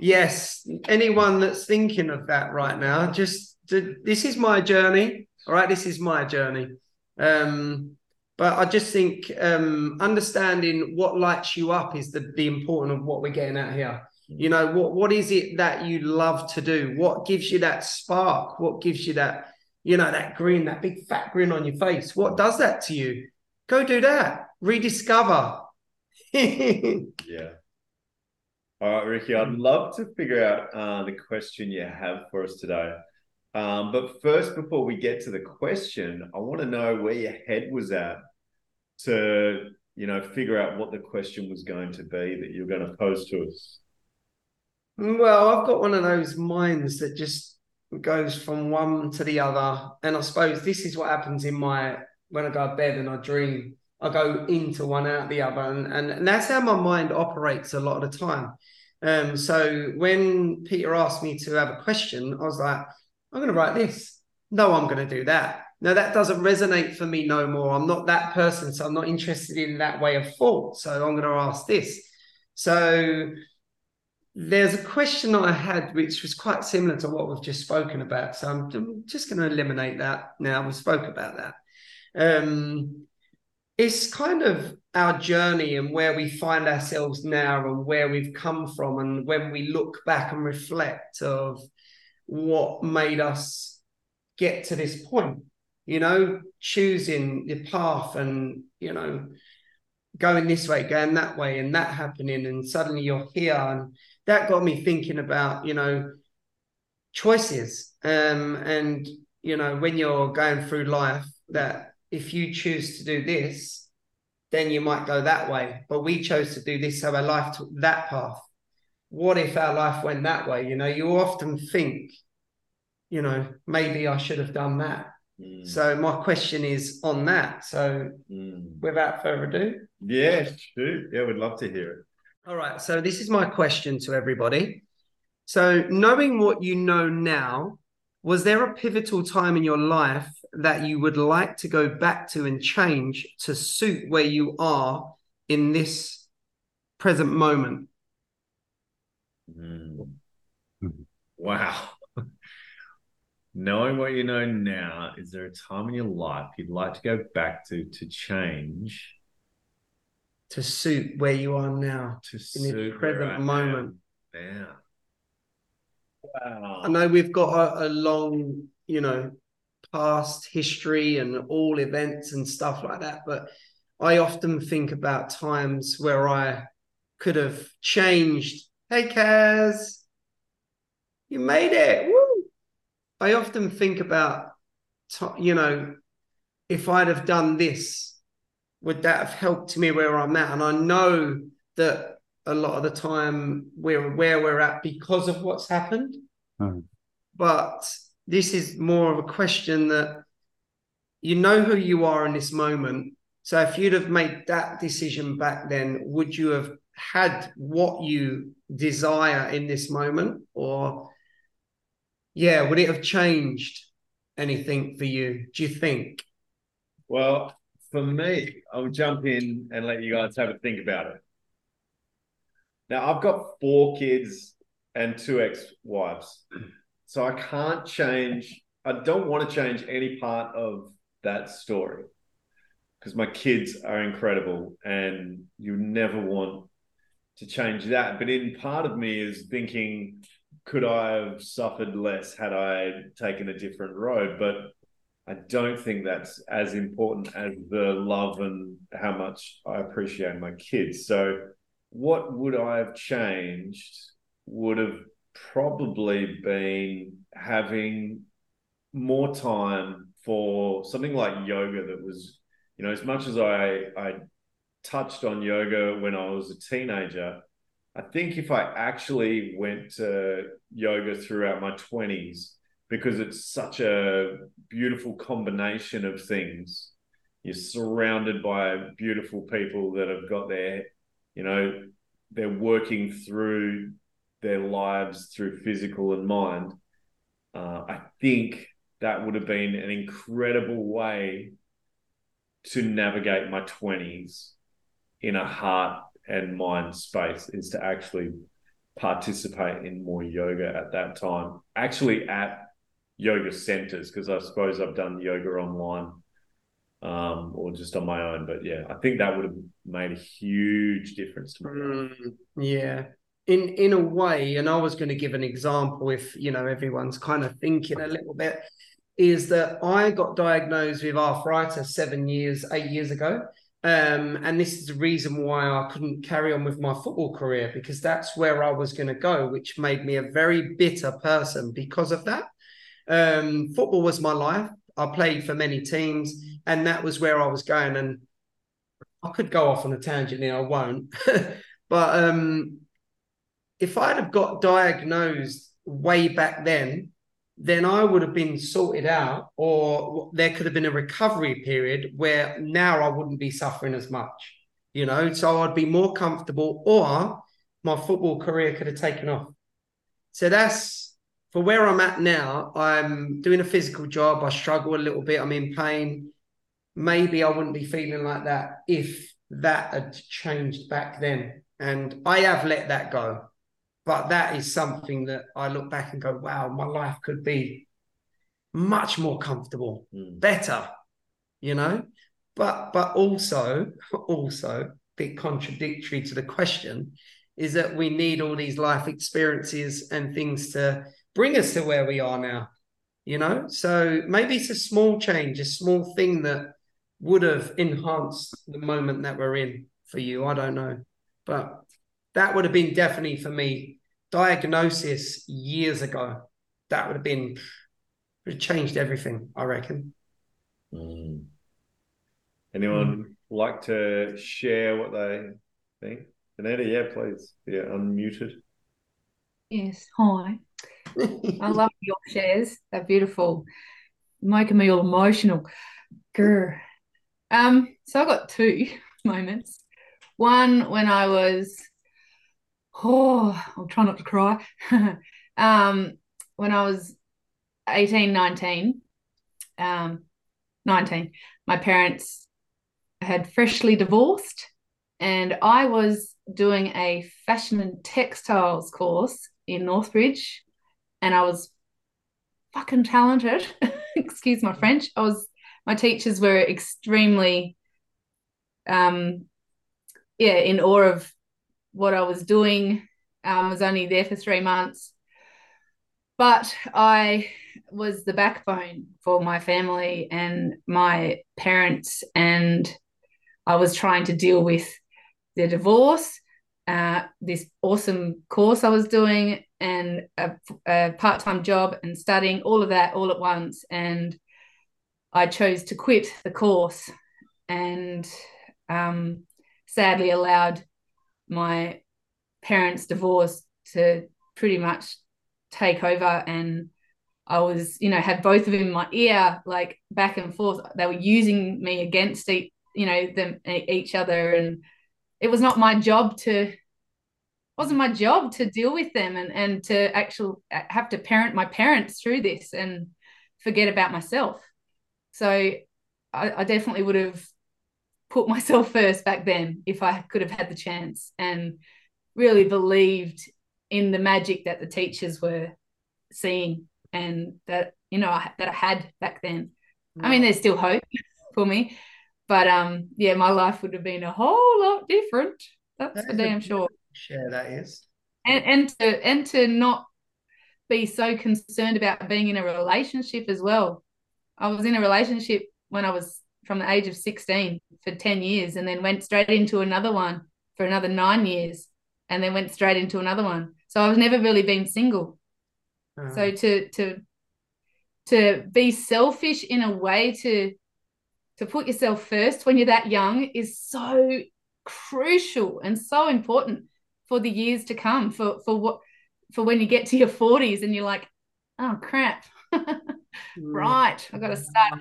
yes. Anyone that's thinking of that right now, just to, this is my journey. All right, this is my journey. Um, but I just think um, understanding what lights you up is the, the important of what we're getting at here. You know, what what is it that you love to do? What gives you that spark? What gives you that, you know, that grin, that big fat grin on your face? What does that to you? Go do that. Rediscover. Yeah. All right, Ricky, I'd love to figure out uh, the question you have for us today. Um, but first, before we get to the question, I want to know where your head was at to, you know, figure out what the question was going to be that you're going to pose to us. Well, I've got one of those minds that just goes from one to the other. And I suppose this is what happens in my when I go to bed and I dream. I go into one out the other. And, and, and that's how my mind operates a lot of the time. Um, so when Peter asked me to have a question, I was like, I'm going to write this. No, I'm going to do that. No, that doesn't resonate for me no more. I'm not that person. So I'm not interested in that way of thought. So I'm going to ask this. So there's a question I had which was quite similar to what we've just spoken about. So I'm, I'm just going to eliminate that now. We spoke about that. Um, it's kind of our journey and where we find ourselves now and where we've come from. And when we look back and reflect of what made us get to this point, you know, choosing the path and, you know, going this way, going that way, and that happening, and suddenly you're here. And that got me thinking about, you know, choices. Um, and, you know, when you're going through life, that if you choose to do this, then you might go that way. But we chose to do this, so our life took that path. What if our life went that way? You know, you often think, you know, maybe I should have done that. Mm. So my question is on that. So Mm. without further ado, Yeah, shoot. Yeah, we'd love to hear it. all right. So this is my question to everybody. So knowing what you know now, was there a pivotal time in your life that you would like to go back to and change to suit where you are in this present moment? Mm. Mhm. Wow. Knowing what you know now, is there a time in your life you'd like to go back to to change To suit where you are now to in where present moment. Yeah. Wow. I know we've got a, a long, you know, past history and all events and stuff like that, but I often think about times where I could have changed. Hey, Kaz, you made it. Woo! I often think about, you know, if I'd have done this, would that have helped me where I'm at? And I know that a lot of the time we're where we're at because of what's happened. Mhm. But this is more of a question that you know who you are in this moment. So if you'd have made that decision back then, would you have had what you desire in this moment? Or yeah, would it have changed anything for you? Do you think? Well, for me, I'll jump in and let you guys have a think about it. Now, I've got four kids and two ex-wives. So I can't change, I don't want to change any part of that story because my kids are incredible and you never want to change that. But in part of me is thinking, could I have suffered less had I taken a different road? But I don't think that's as important as the love and how much I appreciate my kids. So, what would I have changed? Would have probably been having more time for something like yoga that was, you know, as much as I, I touched on yoga when I was a teenager, I think if I actually went to yoga throughout my 20s, because it's such a beautiful combination of things. You're surrounded by beautiful people that have got their, you know, they're working through their lives through physical and mind. Uh, I think that would have been an incredible way to navigate my 20s in a heart and mind space is to actually participate in more yoga at that time. Actually, at yoga centers because I suppose I've done yoga online um, or just on my own. But yeah, I think that would have made a huge difference to me. Mm, yeah. In in a way, and I was going to give an example if you know everyone's kind of thinking a little bit, is that I got diagnosed with arthritis seven years, eight years ago. Um, and this is the reason why I couldn't carry on with my football career because that's where I was going to go, which made me a very bitter person because of that. Um, football was my life. I played for many teams, and that was where I was going. And I could go off on a tangent here, I won't. but um, if I'd have got diagnosed way back then, then I would have been sorted out, or there could have been a recovery period where now I wouldn't be suffering as much, you know. So I'd be more comfortable, or my football career could have taken off. So that's for where I'm at now. I'm doing a physical job. I struggle a little bit. I'm in pain. Maybe I wouldn't be feeling like that if that had changed back then. And I have let that go. But that is something that I look back and go, wow, my life could be much more comfortable, Mm. better, you know. But but also also a bit contradictory to the question is that we need all these life experiences and things to bring us to where we are now, you know. So maybe it's a small change, a small thing that would have enhanced the moment that we're in for you. I don't know, but that would have been definitely for me diagnosis years ago. That would have been would have changed everything. I reckon. Mm. Anyone like to share what they think? Anita, yeah, please. Yeah, unmuted. Yes, hi. I love your shares. They're beautiful. Making me all emotional. Grr. Um, so I got two moments. One when I was oh, I'll try not to cry. um, when I was 18, 19, um, 19, my parents had freshly divorced, and I was doing a fashion and textiles course in Northbridge, and I was fucking talented. Excuse my French. I was my teachers were extremely um yeah, in awe of what I was doing. Um, I was only there for three months. But I was the backbone for my family and my parents, and I was trying to deal with their divorce, uh, this awesome course I was doing, and a, a part time job and studying, all of that all at once. And I chose to quit the course and um, sadly allowed my parents' divorce to pretty much take over and I was, you know, had both of them in my ear, like back and forth. They were using me against each, you know, them each other, and it was not my job to, wasn't my job to deal with them and and to actually have to parent my parents through this and forget about myself. So I, I definitely would have put myself first back then if I could have had the chance and really believed in the magic that the teachers were seeing and that you know I, that I had back then. I mean, there's still hope for me, but um, yeah, my life would have been a whole lot different. That's That for damn sure. Share that is. And and to and to not be so concerned about being in a relationship as well. I was in a relationship when I was from the age of 16 for 10 years and then went straight into another one for another nine years and then went straight into another one. So I've never really been single. Uh, So to to to be selfish in a way to to put yourself first when you're that young is so crucial and so important for the years to come for for what for when you get to your 40s and you're like oh crap mm, right i got to start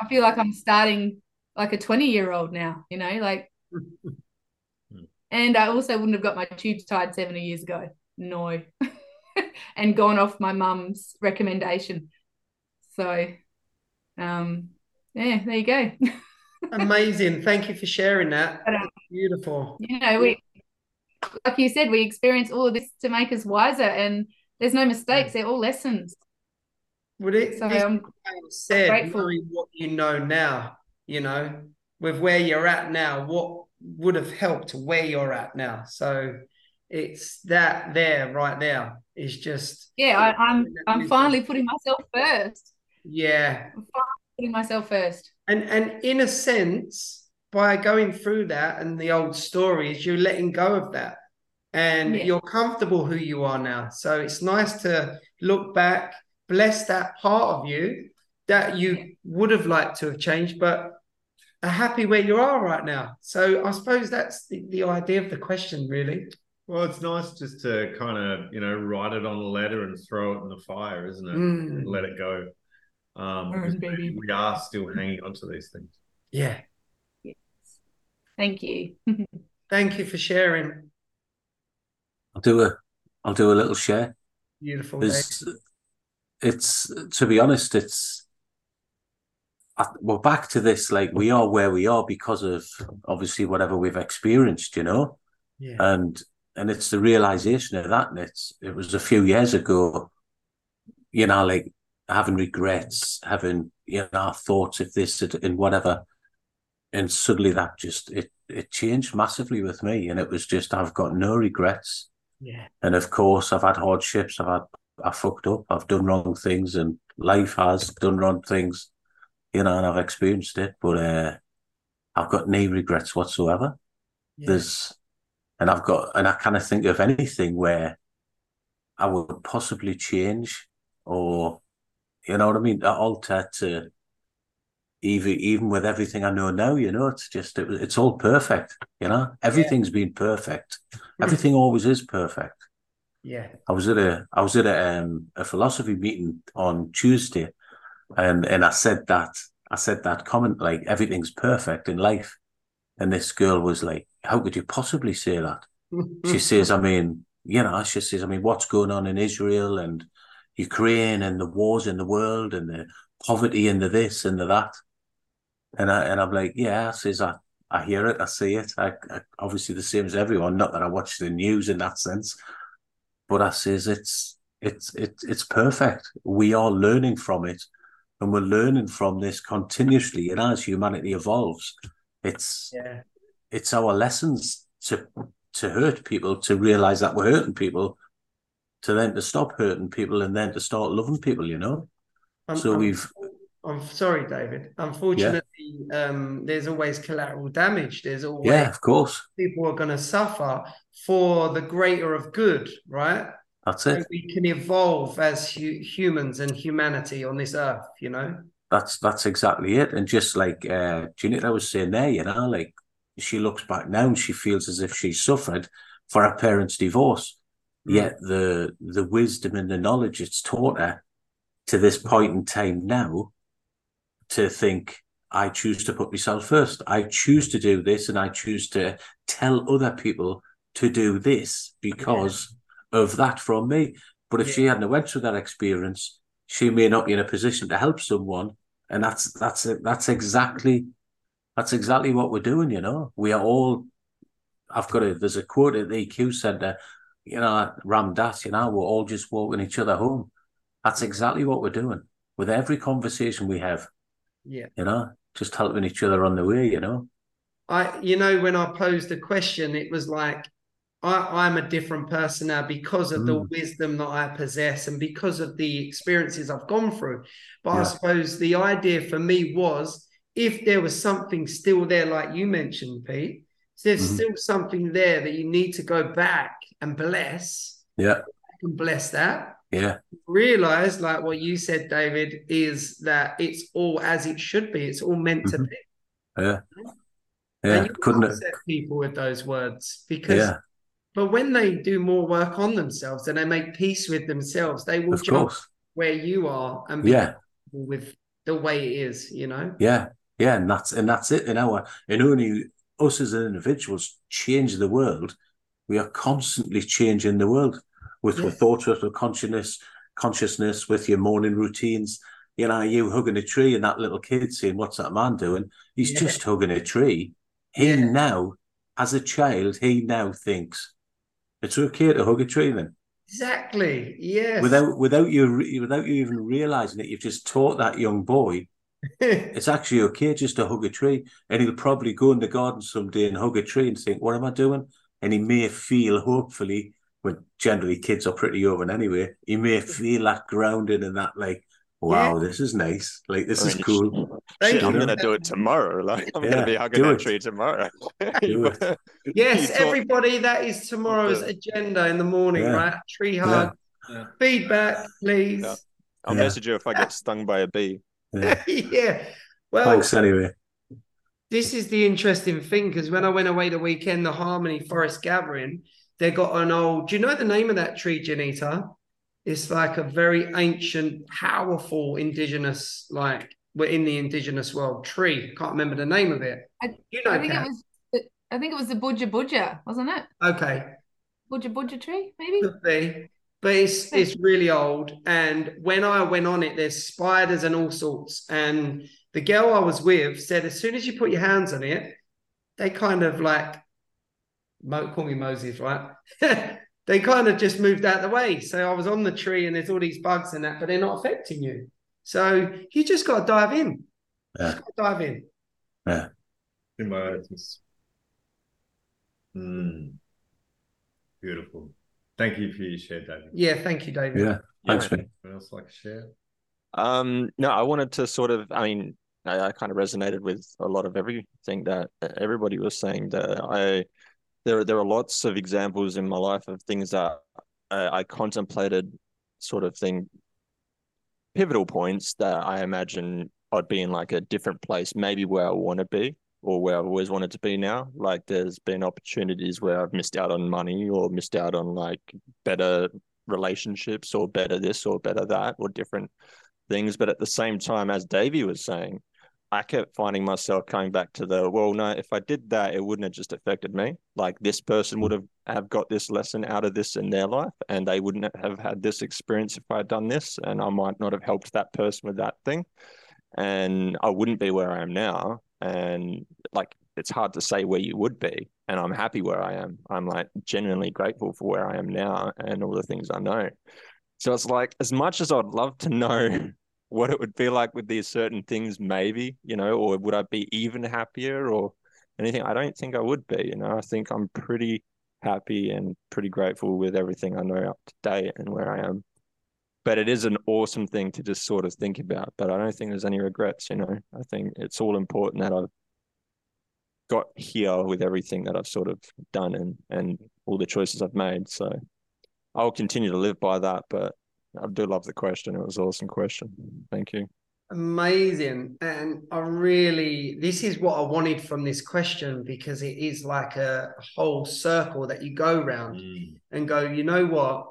i feel like i'm starting like a 20 year old now you know like and i also wouldn't have got my tubes tied 70 years ago. No. And gone off my mum's recommendation. So um yeah there you go. Amazing. Thank you for sharing that. But, um, Beautiful. you know we like you said we experience all of this to make us wiser and there's no mistakes. They're all lessons Would it so being said, grateful. knowing what you know now, you know, with where you're at now, what would have helped where you're at now? So it's that there right now is just yeah I, i'm i'm finally putting myself first yeah. i'm finally putting myself first And and in a sense, by going through that and the old stories, you're letting go of that. And Yeah. you're comfortable who you are now. So it's nice to look back, bless that part of you that you would have liked to have changed, but are happy where you are right now. So I suppose that's the, the idea of the question, really. Well, it's nice just to kind of, you know, write it on a letter and throw it in the fire, isn't it? Mm. Let it go. Um, Burn, baby. we are still hanging on to these things. Yeah. Yes. thank you Thank you for sharing. I'll do a I'll do a little share. Beautiful. There's, it's to be honest, it's we're back to this. Like we are where we are because of obviously whatever we've experienced, you know. Yeah. And and it's the realization of that. And it's it was a few years ago, you know, like having regrets, having you know thoughts of this and whatever, and suddenly that just it it changed massively with me, and it was just I've got no regrets. Yeah. And of course, I've had hardships. I've had I fucked up. I've done wrong things, and life has done wrong things, you know, and I've experienced it. But uh, I've got no regrets whatsoever. Yeah. There's, and I've got, and I kind of think of anything where I would possibly change, or you know what I mean, alter to even even with everything I know now. You know, it's just it, it's all perfect. You know, everything's been perfect. Everything always is perfect. Yeah. I was at a I was at a um, a philosophy meeting on Tuesday, and and I said that I said that comment like everything's perfect in life, and this girl was like, "How could you possibly say that?" She says, "I mean, you know," she says, "I mean, what's going on in Israel and Ukraine and the wars in the world and the poverty and the this and the that," and I and I'm like, "Yeah," I says, "I." I hear it, I see it. I, I obviously the same as everyone. Not that I watch the news in that sense, but I says it's it's it's it's perfect. We are learning from it, and we're learning from this continuously. And as humanity evolves, it's Yeah. it's our lessons to to hurt people, to realize that we're hurting people, to then to stop hurting people, and then to start loving people. You know. So we've I'm sorry, David. Unfortunately, um, there's always collateral damage. There's always yeah, of course, people are going to suffer for the greater of good, right? that's So it. we can evolve as hu- humans and humanity on this earth, you know? That's that's exactly it. And just like uh Jeanette, I was saying there, you know, like she looks back now and she feels as if she suffered for her parents' divorce. Mm. Yet the the wisdom and the knowledge it's taught her to this point in time now to think, I choose to put myself first. I choose to do this and I choose to tell other people to do this because of that from me. But if she hadn't went through that experience, she may not be in a position to help someone. And that's that's that's exactly that's exactly what we're doing, you know. We are all I've got a there's a quote at the EQ Centre, you know, Ram Dass, you know, we're all just walking each other home. That's exactly what we're doing with every conversation we have, Yeah. you know, just helping each other on the way, you know. I, you know, when I posed the question, it was like, I, I'm a different person now because of the Mm. wisdom that I possess and because of the experiences I've gone through. But I suppose the idea for me was if there was something still there, like you mentioned, Pete, there's Mhm. still something there that you need to go back and bless. Yeah, I can bless that. Yeah, Realize, like what you said, David, is that it's all as it should be. It's all meant to Mhm. be. yeah. Yeah, you couldn't upset people with those words because yeah, but when they do more work on themselves and they make peace with themselves, they will of jump course. where you are and be Yeah, with the way it is, you know? yeah, yeah, and that's and that's it. In our and only us as individuals change the world. We are constantly changing the world with Yeah. with thoughts, with with consciousness, consciousness, with your morning routines. You know, you hugging a tree and that little kid saying, "What's that man doing?" He's Yeah. just hugging a tree. He Yeah. now, as a child, he now thinks it's okay to hug a tree. Then Exactly. Yes. without without you without you even realizing it, you've just taught that young boy it's actually okay just to hug a tree. And he'll probably go in the garden someday and hug a tree and think, What am I doing? And he may feel, hopefully, when generally kids are pretty open anyway, you may feel that grounded and that, like, wow, this is nice. Like, this I is cool. Thank Shit, I'm gonna do it tomorrow. Like I'm Yeah, gonna be hugging do that it. tree tomorrow. Yes, You everybody, that is tomorrow's agenda in the morning, Yeah. right? Tree hug, Yeah. feedback, please. Yeah. I'll Yeah. message you if I get stung by a bee. Yeah. yeah. Well, Thanks anyway. this is the interesting thing because when I went away the weekend, the Harmony Forest Gathering, they got an old. Do you know the name of that tree, Janita? It's like a very ancient, powerful indigenous, like we're in the indigenous world tree. Can't remember the name of it. I- you know, I think it was I think it was the Budja Budja, wasn't it? Okay, Budja Budja tree, maybe? could be, but it's hmm. it's really old. And when I went on it, there's spiders and all sorts. And the girl I was with said, as soon as you put your hands on it, they kind of like Mo, call me Moses, right? they kind of just moved out of the way. So I was on the tree and there's all these bugs and that, but they're not affecting you. So you just got to dive in. Yeah. Just gotta dive in. Yeah. Symbiosis. Mm. Beautiful. Thank you for your share, David. Yeah, thank you, David. Yeah. Thanks, mate. Anyone else like to share? Um, no, I wanted to sort of, I mean, I, I kind of resonated with a lot of everything that everybody was saying. That I, there, there are lots of examples in my life of things that I, I contemplated, sort of thing, pivotal points that I imagine I'd be in like a different place, maybe where I want to be or where I've always wanted to be now. Like there's been opportunities where I've missed out on money or missed out on like better relationships or better this or better that or different things. But at the same time, as Davey was saying, I kept finding myself coming back to the well, no, if I did that, it wouldn't have just affected me. Like this person would have have got this lesson out of this in their life, and they wouldn't have had this experience if I had done this, and I might not have helped that person with that thing, and I wouldn't be where I am now. And like it's hard to say where you would be, and I'm happy where I am. I'm like genuinely grateful for where I am now and all the things I know. So it's like as much as I'd love to know what it would be like with these certain things, maybe, you know, or would I be even happier or anything? I don't think I would be, you know. I think I'm pretty happy and pretty grateful with everything I know up to date and where I am. But it is an awesome thing to just sort of think about. But I don't think there's any regrets, you know. I think it's all important that I've got here with everything that I've sort of done and and all the choices I've made. So I'll continue to live by that. But I do love the question. It was an awesome question. Thank you. Amazing. And I really, this is what I wanted from this question because it is like a whole circle that you go round Mm, and go, you know what?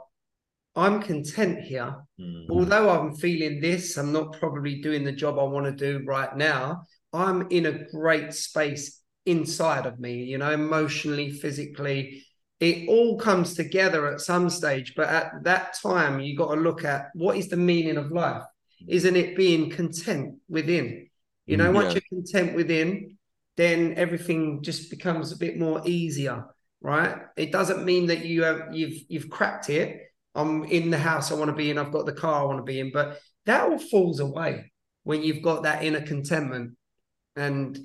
I'm content here. mm, Although I'm feeling this, I'm not probably doing the job I want to do right now. I'm in a great space inside of me, you know, emotionally, physically. It all comes together at some stage. But at that time, you got to look at what is the meaning of life? Isn't it being content within? You know, mm, once Yeah. you're content within, then everything just becomes a bit more easier, right? It doesn't mean that you have you've you've cracked it. I'm in the house I want to be in, I've got the car I want to be in, but that all falls away when you've got that inner contentment. And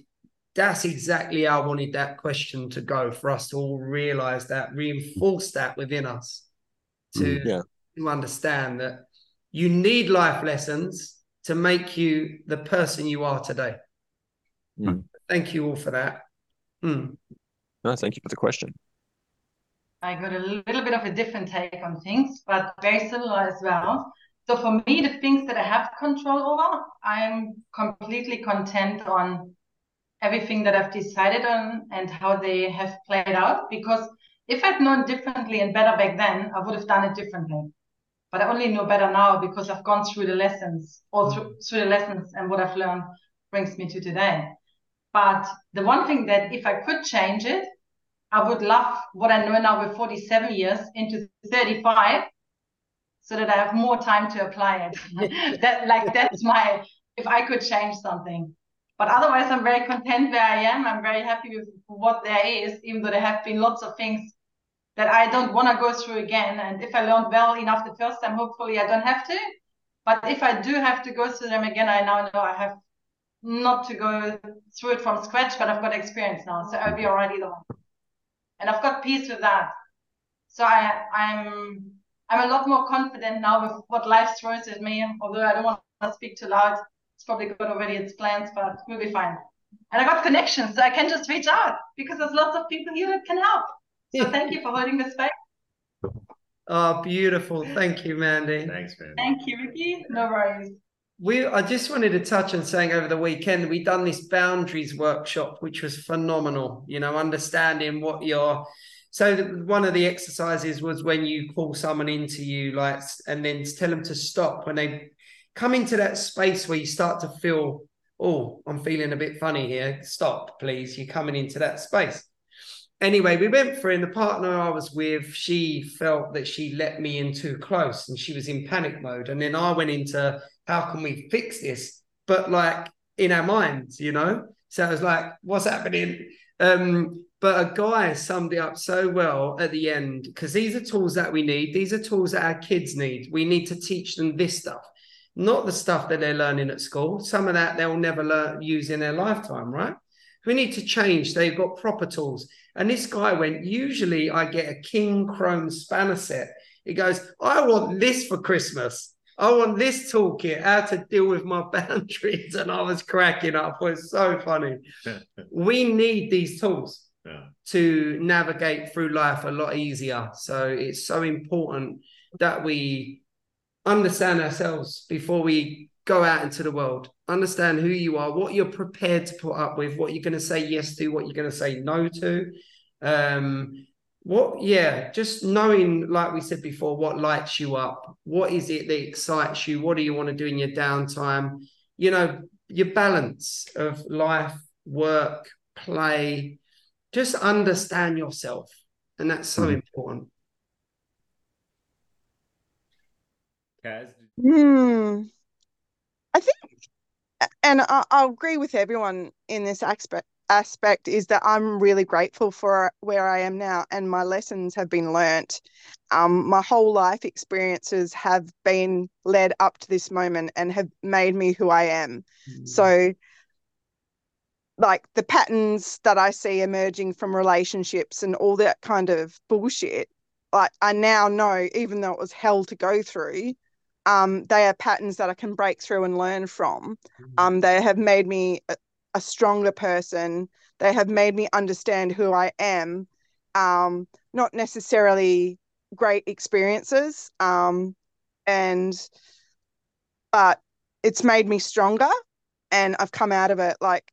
that's exactly how I wanted that question to go for us to all realize that, reinforce that within us to, Yeah. to understand that you need life lessons to make you the person you are today. Mm. Thank you all for that. Mm. No, thank you for the question. I got a little bit of a different take on things, but very similar as well. So for me, the things that I have control over, I'm completely content on everything that I've decided on and how they have played out. Because if I'd known differently and better back then, I would have done it differently. But I only know better now because I've gone through the lessons, all through, through the lessons and what I've learned brings me to today. But the one thing that if I could change it, I would love what I know now with 47 years into 35 so that I have more time to apply it. that like that's my if I could change something. But otherwise I'm very content where I am. I'm very happy with what there is, even though there have been lots of things that I don't want to go through again. And if I learned well enough the first time, hopefully I don't have to. But if I do have to go through them again, I now know I have not to go through it from scratch, but I've got experience now. So I'll be already either one and I've got peace with that. So I, I'm I'm a lot more confident now with what life throws at me. Although I don't want to speak too loud, it's probably got already its plans, but we'll be fine. And I got connections, so I can just reach out because there's lots of people here that can help. So thank you for holding this space. Oh, beautiful. Thank you, Mandy. Thanks, man. Thank you, Ricky. No worries. We I just wanted to touch on saying over the weekend we done this boundaries workshop, which was phenomenal. You know, understanding what your so one of the exercises was when you call someone into you, like, and then tell them to stop when they come into that space where you start to feel, oh, I'm feeling a bit funny here. Stop, please. You're coming into that space. Anyway, we went for it, and the partner I was with, she felt that she let me in too close and she was in panic mode. And then I went into how can we fix this? But like in our minds, you know? So I was like, what's happening? Um, but a guy summed it up so well at the end because these are tools that we need. These are tools that our kids need. We need to teach them this stuff, not the stuff that they're learning at school. Some of that they'll never learn use in their lifetime, right? We need to change. They've got proper tools. And this guy went, usually I get a Kincrome spanner set. He goes, I want this for Christmas. I want this toolkit, how to deal with my boundaries. And I was cracking up. It was so funny. we need these tools Yeah. to navigate through life a lot easier. So it's so important that we understand ourselves before we go out into the world. Understand who you are, what you're prepared to put up with, what you're going to say yes to, what you're going to say no to. Um, what, yeah, just knowing, like we said before, what lights you up, what is it that excites you, what do you want to do in your downtime, you know, your balance of life, work, play, just understand yourself. And that's so Mhm. important. Hmm. I think, and I, I'll agree with everyone in this aspect. Aspect is that I'm really grateful for where I am now, and my lessons have been learnt. Um, my whole life experiences have been led up to this moment and have made me who I am. So, like the patterns that I see emerging from relationships and all that kind of bullshit, like I now know, even though it was hell to go through, um, they are patterns that I can break through and learn from. Um, they have made me a, a stronger person. They have made me understand who I am. Um, not necessarily great experiences, um, and but it's made me stronger, and I've come out of it. Like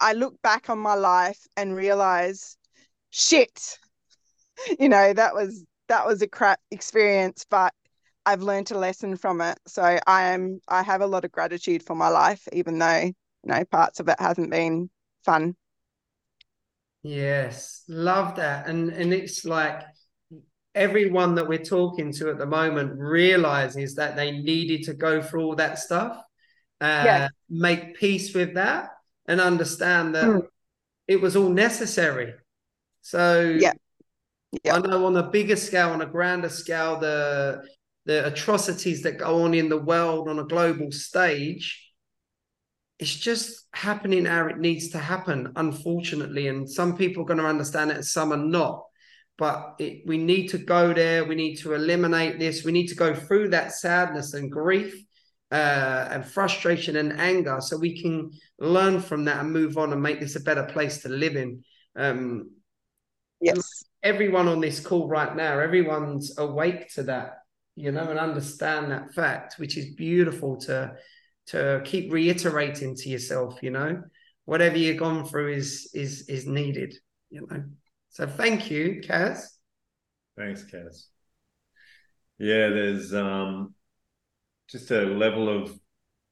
I look back on my life and realize, shit, you know that was that was a crap experience, but I've learned a lesson from it. So I am I have a lot of gratitude for my life, even though you know parts of it hasn't been fun. Yes, love that. And and it's like everyone that we're talking to at the moment realizes that they needed to go through all that stuff, uh, Yeah. make peace with that, and understand that Mm. it was all necessary. So Yeah. Yeah. I know on a bigger scale, on a grander scale, the the atrocities that go on in the world on a global stage it's just happening how it needs to happen, unfortunately. And some people are going to understand it and some are not. But it, we need to go there. We need to eliminate this. We need to go through that sadness and grief uh, and frustration and anger so we can learn from that and move on and make this a better place to live in. Um, Yes. everyone on this call right now, everyone's awake to that, you know, and understand that fact, which is beautiful to to keep reiterating to yourself, you know, whatever you've gone through is is is needed, you know. So thank you, Kaz. Thanks, Kaz. Yeah, there's um just a level of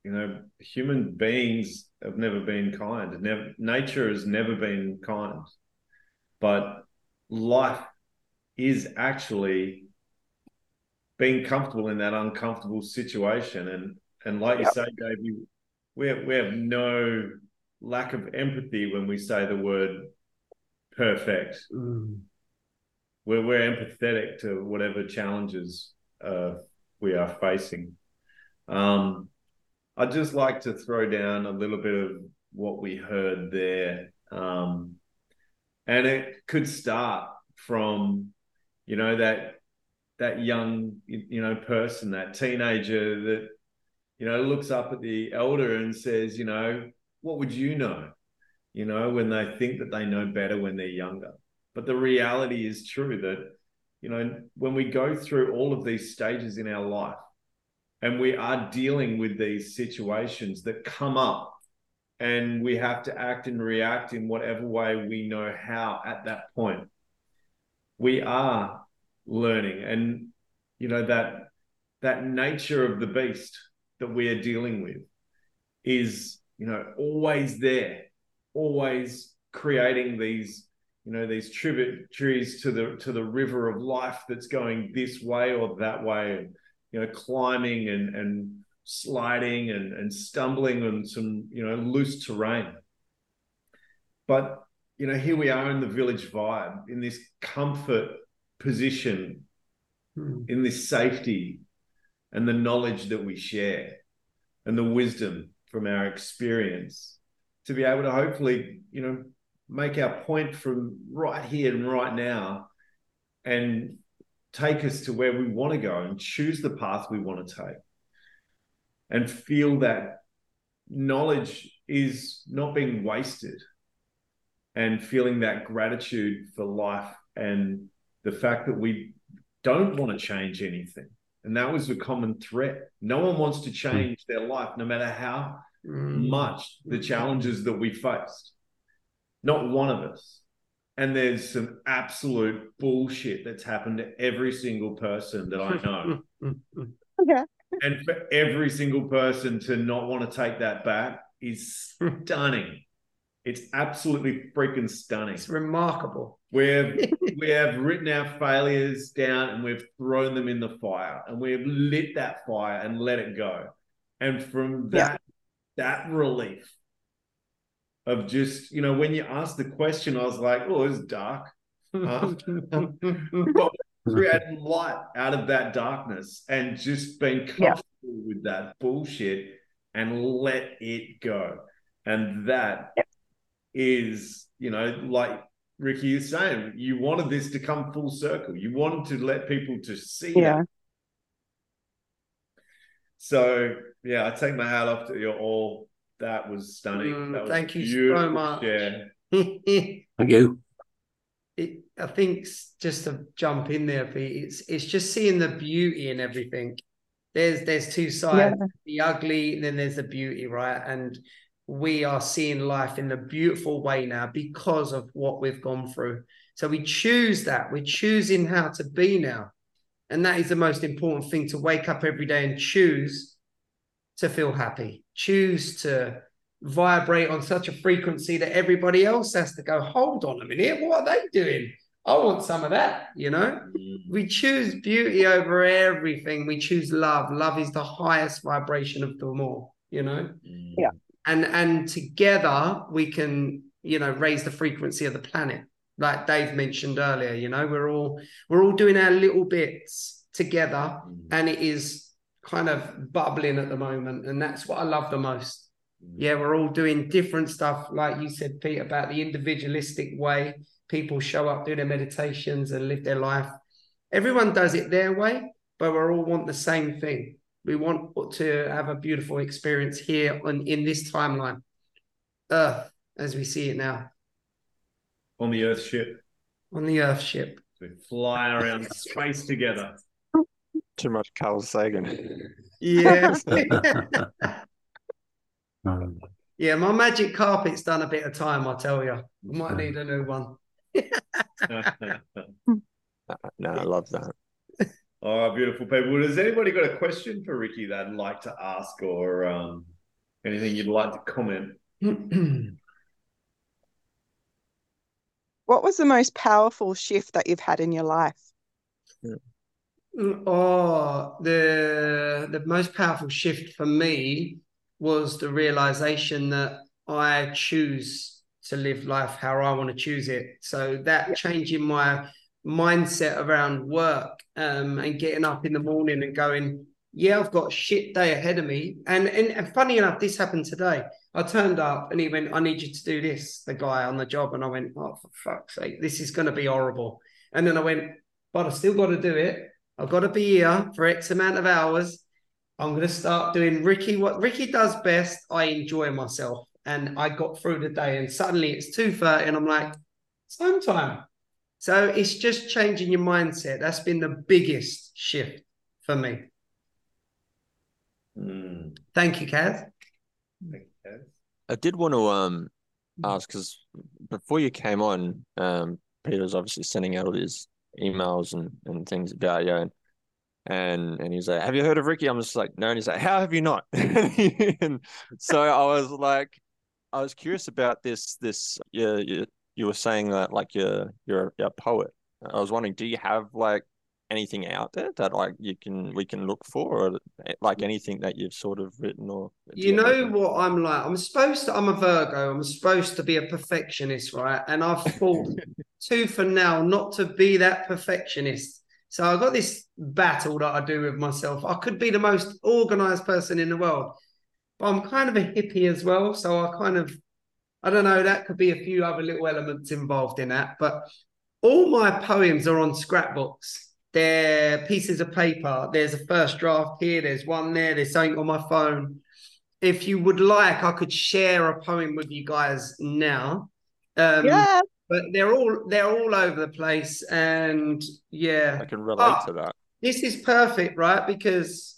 you know human beings have never been kind. Never nature has never been kind, but life is actually being comfortable in that uncomfortable situation. And and like you say, Dave, we we have, we have no lack of empathy when we say the word perfect we're, we're empathetic to whatever challenges uh, we are facing. Um, I'd just like to throw down a little bit of what we heard there. Um, and it could start from, you know, that that young, you know, person, that teenager that, you know, looks up at the elder and says, you know, what would you know? You know, when they think that they know better when they're younger. But the reality is true that, you know, when we go through all of these stages in our life and we are dealing with these situations that come up and we have to act and react in whatever way we know how at that point, we are learning. And, you know, that that nature of the beast that we are dealing with is, you know, always there, always creating these you know these tributaries to the to the river of life that's going this way or that way and you know climbing and and sliding and and stumbling on some you know loose terrain but you know, here we are in the village vibe, in this comfort position, Hmm. in this safety, and the knowledge that we share, and the wisdom from our experience, to be able to hopefully, you know, make our point from right here and right now, and take us to where we want to go and choose the path we want to take, and feel that knowledge is not being wasted and feeling that gratitude for life and the fact that we don't want to change anything. And that was a common threat. No one wants to change their life, no matter how Mm. much the challenges that we faced. Not one of us. And there's some absolute bullshit that's happened to every single person that I know. Yeah. and for every single person to not want to take that back is stunning. It's absolutely freaking stunning. It's remarkable. We've we have written our failures down and we've thrown them in the fire and we've lit that fire and let it go. And from Yeah. that that relief of just, you know, when you asked the question, I was like, oh, it's dark. Uh, but creating light out of that darkness and just being comfortable Yeah. with that bullshit and let it go. And that is, you know, like Ricky is saying, you wanted this to come full circle. You wanted to let people to see Yeah. that. So yeah, I take my hat off to you all. That was stunning. Mm, that was thank you so much. Yeah. Thank you. it, I think just to jump in there, Pete, it's it's just seeing the beauty in everything. There's there's two sides, the ugly, and then there's the beauty, right? And we are seeing life in a beautiful way now because of what we've gone through. So we choose that. We're choosing how to be now. And that is the most important thing to wake up every day and choose to feel happy, choose to vibrate on such a frequency that everybody else has to go, hold on a minute, what are they doing? I want some of that, you know? Mm. We choose beauty over everything. We choose love. Love is the highest vibration of them all, you know? Mm. Yeah. And and together we can, you know, raise the frequency of the planet. Like Dave mentioned earlier, you know, we're all we're all doing our little bits together mm. and it is kind of bubbling at the moment. And that's what I love the most. Mm. Yeah, we're all doing different stuff, like you said, Pete, about the individualistic way people show up, do their meditations, and live their life. Everyone does it their way, but we all want the same thing. We want to have a beautiful experience here on in this timeline, Earth, as we see it now On the Earth ship. on the Earth ship. We fly around space together. Too much Carl Sagan. Yes. Um, yeah, my magic carpet's done a bit of time, I tell you. I might need a new one. No, I love that. Oh, beautiful people. Has anybody got a question for Ricky that I'd like to ask or um, anything you'd like to comment? What was the most powerful shift that you've had in your life? Oh, the the most powerful shift for me was the realization that I choose to live life how I want to choose it. So that changing my mindset around work um, and getting up in the morning and going, yeah, I've got shit day ahead of me. And, and and funny enough, this happened today. I turned up and he went, I need you to do this, the guy on the job. And I went, oh, for fuck's sake, this is going to be horrible. And then I went, but I've still got to do it. I've got to be here for X amount of hours. I'm going to start doing Ricky. What Ricky does best, I enjoy myself. And I got through the day and suddenly it's 2.30 and I'm like, it's home time. So it's just changing your mindset. That's been the biggest shift for me. Mm, Thank you, Kaz. okay. I did want to um ask because before you came on, um, Peter was obviously sending out all these emails and, and things about you, and and and he's like, "Have you heard of Ricky?" I'm just like, "No," and he's like, "How have you not?" and so I was like, I was curious about this. This you you, you were saying that like you're you're, a poet. I was wondering, do you have like anything out there that like you can we can look for, or like anything that you've sort of written or You know what I'm like? I'm supposed to, I'm a Virgo. I'm supposed to be a perfectionist, right? And I've fought tooth and nail not to be that perfectionist. So I've got this battle that I do with myself. I could be the most organized person in the world, but I'm kind of a hippie as well. So I kind of, I don't know, that could be a few other little elements involved in that. But all my poems are on scrapbooks. They're pieces of paper. There's a first draft here. There's one there. There's something on my phone. If you would like, I could share a poem with you guys now. Um, yeah. But they're all they're all over the place, and yeah, I can relate to that. this is perfect, right? Because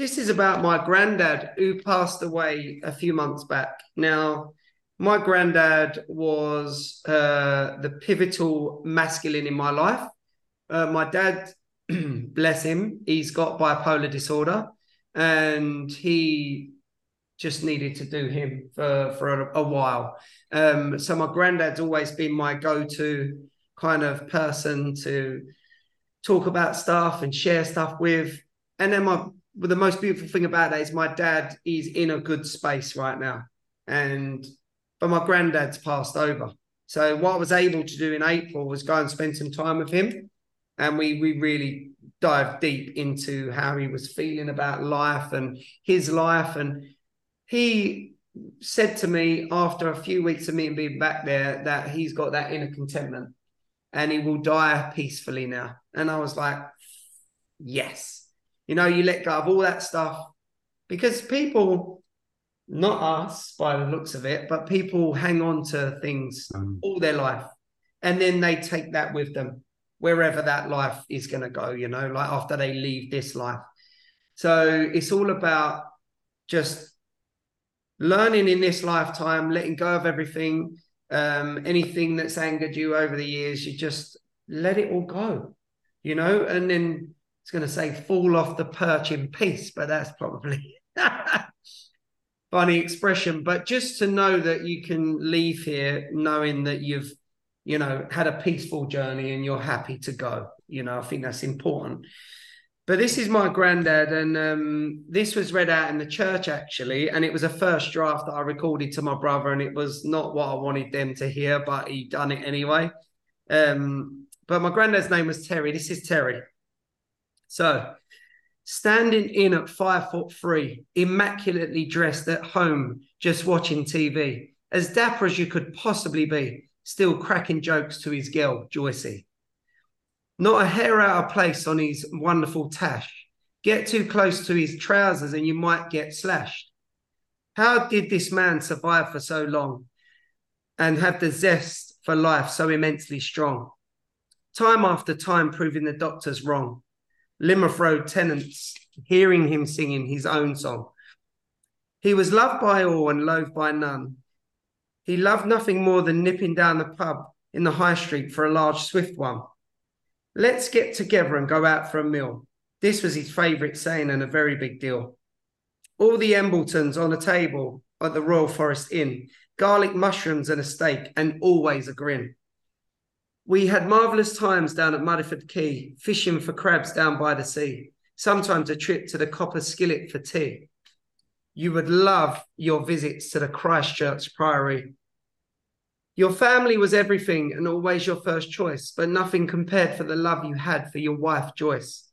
this is about my granddad who passed away a few months back. Now, my granddad was uh, the pivotal masculine in my life. Uh, my dad, bless him, he's got bipolar disorder and he just needed to do him for, for a, a while. Um, so, my granddad's always been my go to kind of person to talk about stuff and share stuff with. And then my the most beautiful thing about that is my dad is in a good space right now. And but my granddad's passed over. So what I was able to do in April was go and spend some time with him. And we we really dived deep into how he was feeling about life and his life. And he said to me after a few weeks of me being back there that he's got that inner contentment and he will die peacefully now. And I was like, yes. You know, you let go of all that stuff because people, not us by the looks of it, but people hang on to things Mm. all their life and then they take that with them wherever that life is going to go, you know, like after they leave this life. So it's all about just learning in this lifetime, letting go of everything, um, anything that's angered you over the years, you just let it all go, you know, and then it's going to say fall off the perch in peace, but that's probably funny expression. But just to know that you can leave here knowing that you've, you know, had a peaceful journey and you're happy to go, you know, I think that's important. But this is my granddad, and um, this was read out in the church actually, and it was a first draft that I recorded to my brother, and it was not what I wanted them to hear, but he done it anyway. Um, but my granddad's name was Terry. This is Terry. So, standing in at five foot three, immaculately dressed at home, just watching TV, as dapper as you could possibly be, still cracking jokes to his girl, Joycey. Not a hair out of place on his wonderful tash. Get too close to his trousers and you might get slashed. How did this man survive for so long and have the zest for life so immensely strong? Time after time proving the doctors wrong. Limerick tenants hearing him singing his own song. He was loved by all and loathed by none. He loved nothing more than nipping down the pub in the high street for a large swift one. Let's get together and go out for a meal. This was his favourite saying and a very big deal. All the Embletons on a table at the Royal Forest Inn, garlic mushrooms and a steak, and always a grin. We had marvellous times down at Mudeford Quay, fishing for crabs down by the sea, sometimes a trip to the Copper Skillet for tea. You would love your visits to the Christchurch Priory. Your family was everything and always your first choice, but nothing compared for the love you had for your wife, Joyce.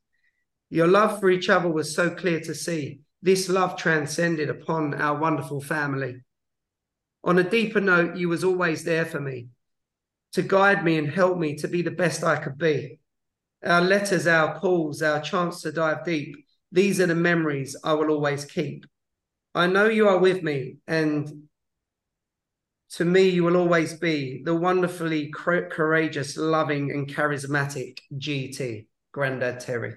Your love for each other was so clear to see. This love transcended upon our wonderful family. On a deeper note, you was always there for me, to guide me and help me to be the best I could be. Our letters, our calls, our chance to dive deep, these are the memories I will always keep. I know you are with me, and to me, you will always be the wonderfully cor- courageous, loving, and charismatic GT, Grandad Terry.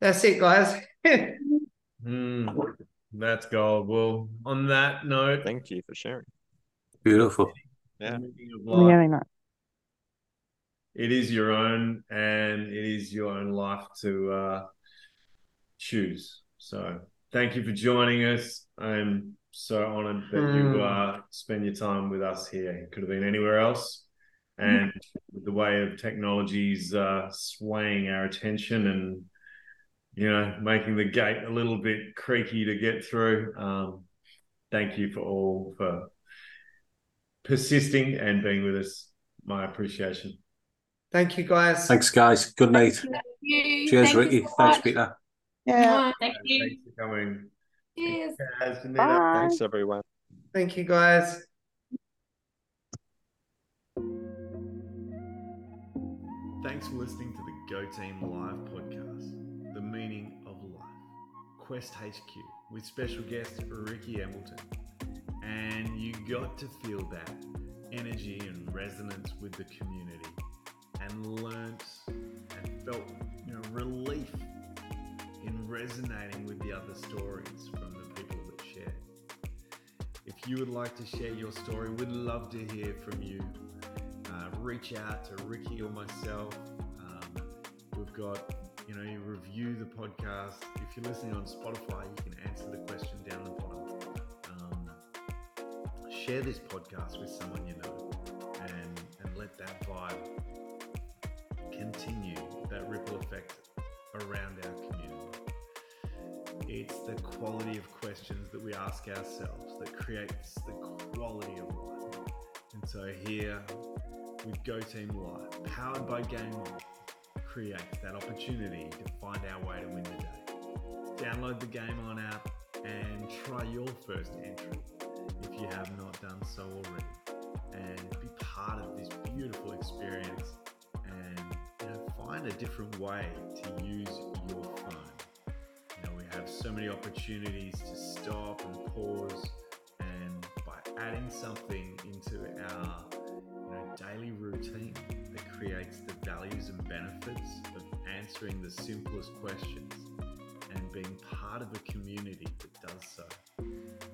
That's it, guys. Hmm, that's gold. Well, on that note, Thank you for sharing. Beautiful. Yeah. meaning Really nice. it is your own and it is your own life to uh, choose. So thank you for joining us. I'm so honored that you Hmm. uh, spend your time with us here. It could have been anywhere else. and with the way of technologies uh, swaying our attention and you know making the gate a little bit creaky to get through. Um, thank you for all for persisting and being with us. My appreciation. Thank you, guys. Thanks, guys. Good night. Thank you. Cheers, Thank you Ricky. so Thanks. Peter. Yeah. Thank you. Thanks for coming. Cheers. Thanks, Anita. Bye. Thanks, everyone. Thank you, guys. Thanks for listening to the Go Team Live podcast, The Meaning of Life, Quest HQ, with special guest Ricky Embleton. And you got to feel that energy and resonance with the community and learnt and felt you know, relief in resonating with the other stories from the people that share. If you would like to share your story, we'd love to hear from you uh, reach out to Ricky or myself. Um, we've got, you know, you review the podcast. If you're listening on Spotify, you can answer the question down the bottom. Share this podcast with someone you know and, and let that vibe continue, that ripple effect around our community. It's the quality of questions that we ask ourselves that creates the quality of life. And so here with Go Team Live, powered by GAIM ON, creates that opportunity to find our way to win the day. Download the GAIM ON app and try your first entry if you have not done so already. And be part of this beautiful experience and you know, find a different way to use your phone. You know, we have so many opportunities to stop and pause, and by adding something into our you know, daily routine that creates the values and benefits of answering the simplest questions and being part of a community that does so,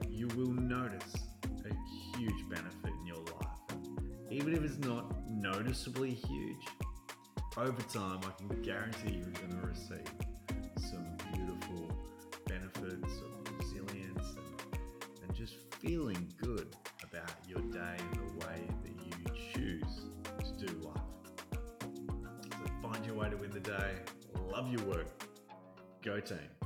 you will notice a huge benefit in your life. Even if it's not noticeably huge, over time, I can guarantee you're going to receive some beautiful benefits of resilience and, and just feeling good about your day and the way that you choose to do life. So find your way to win the day. Love your work. Go team.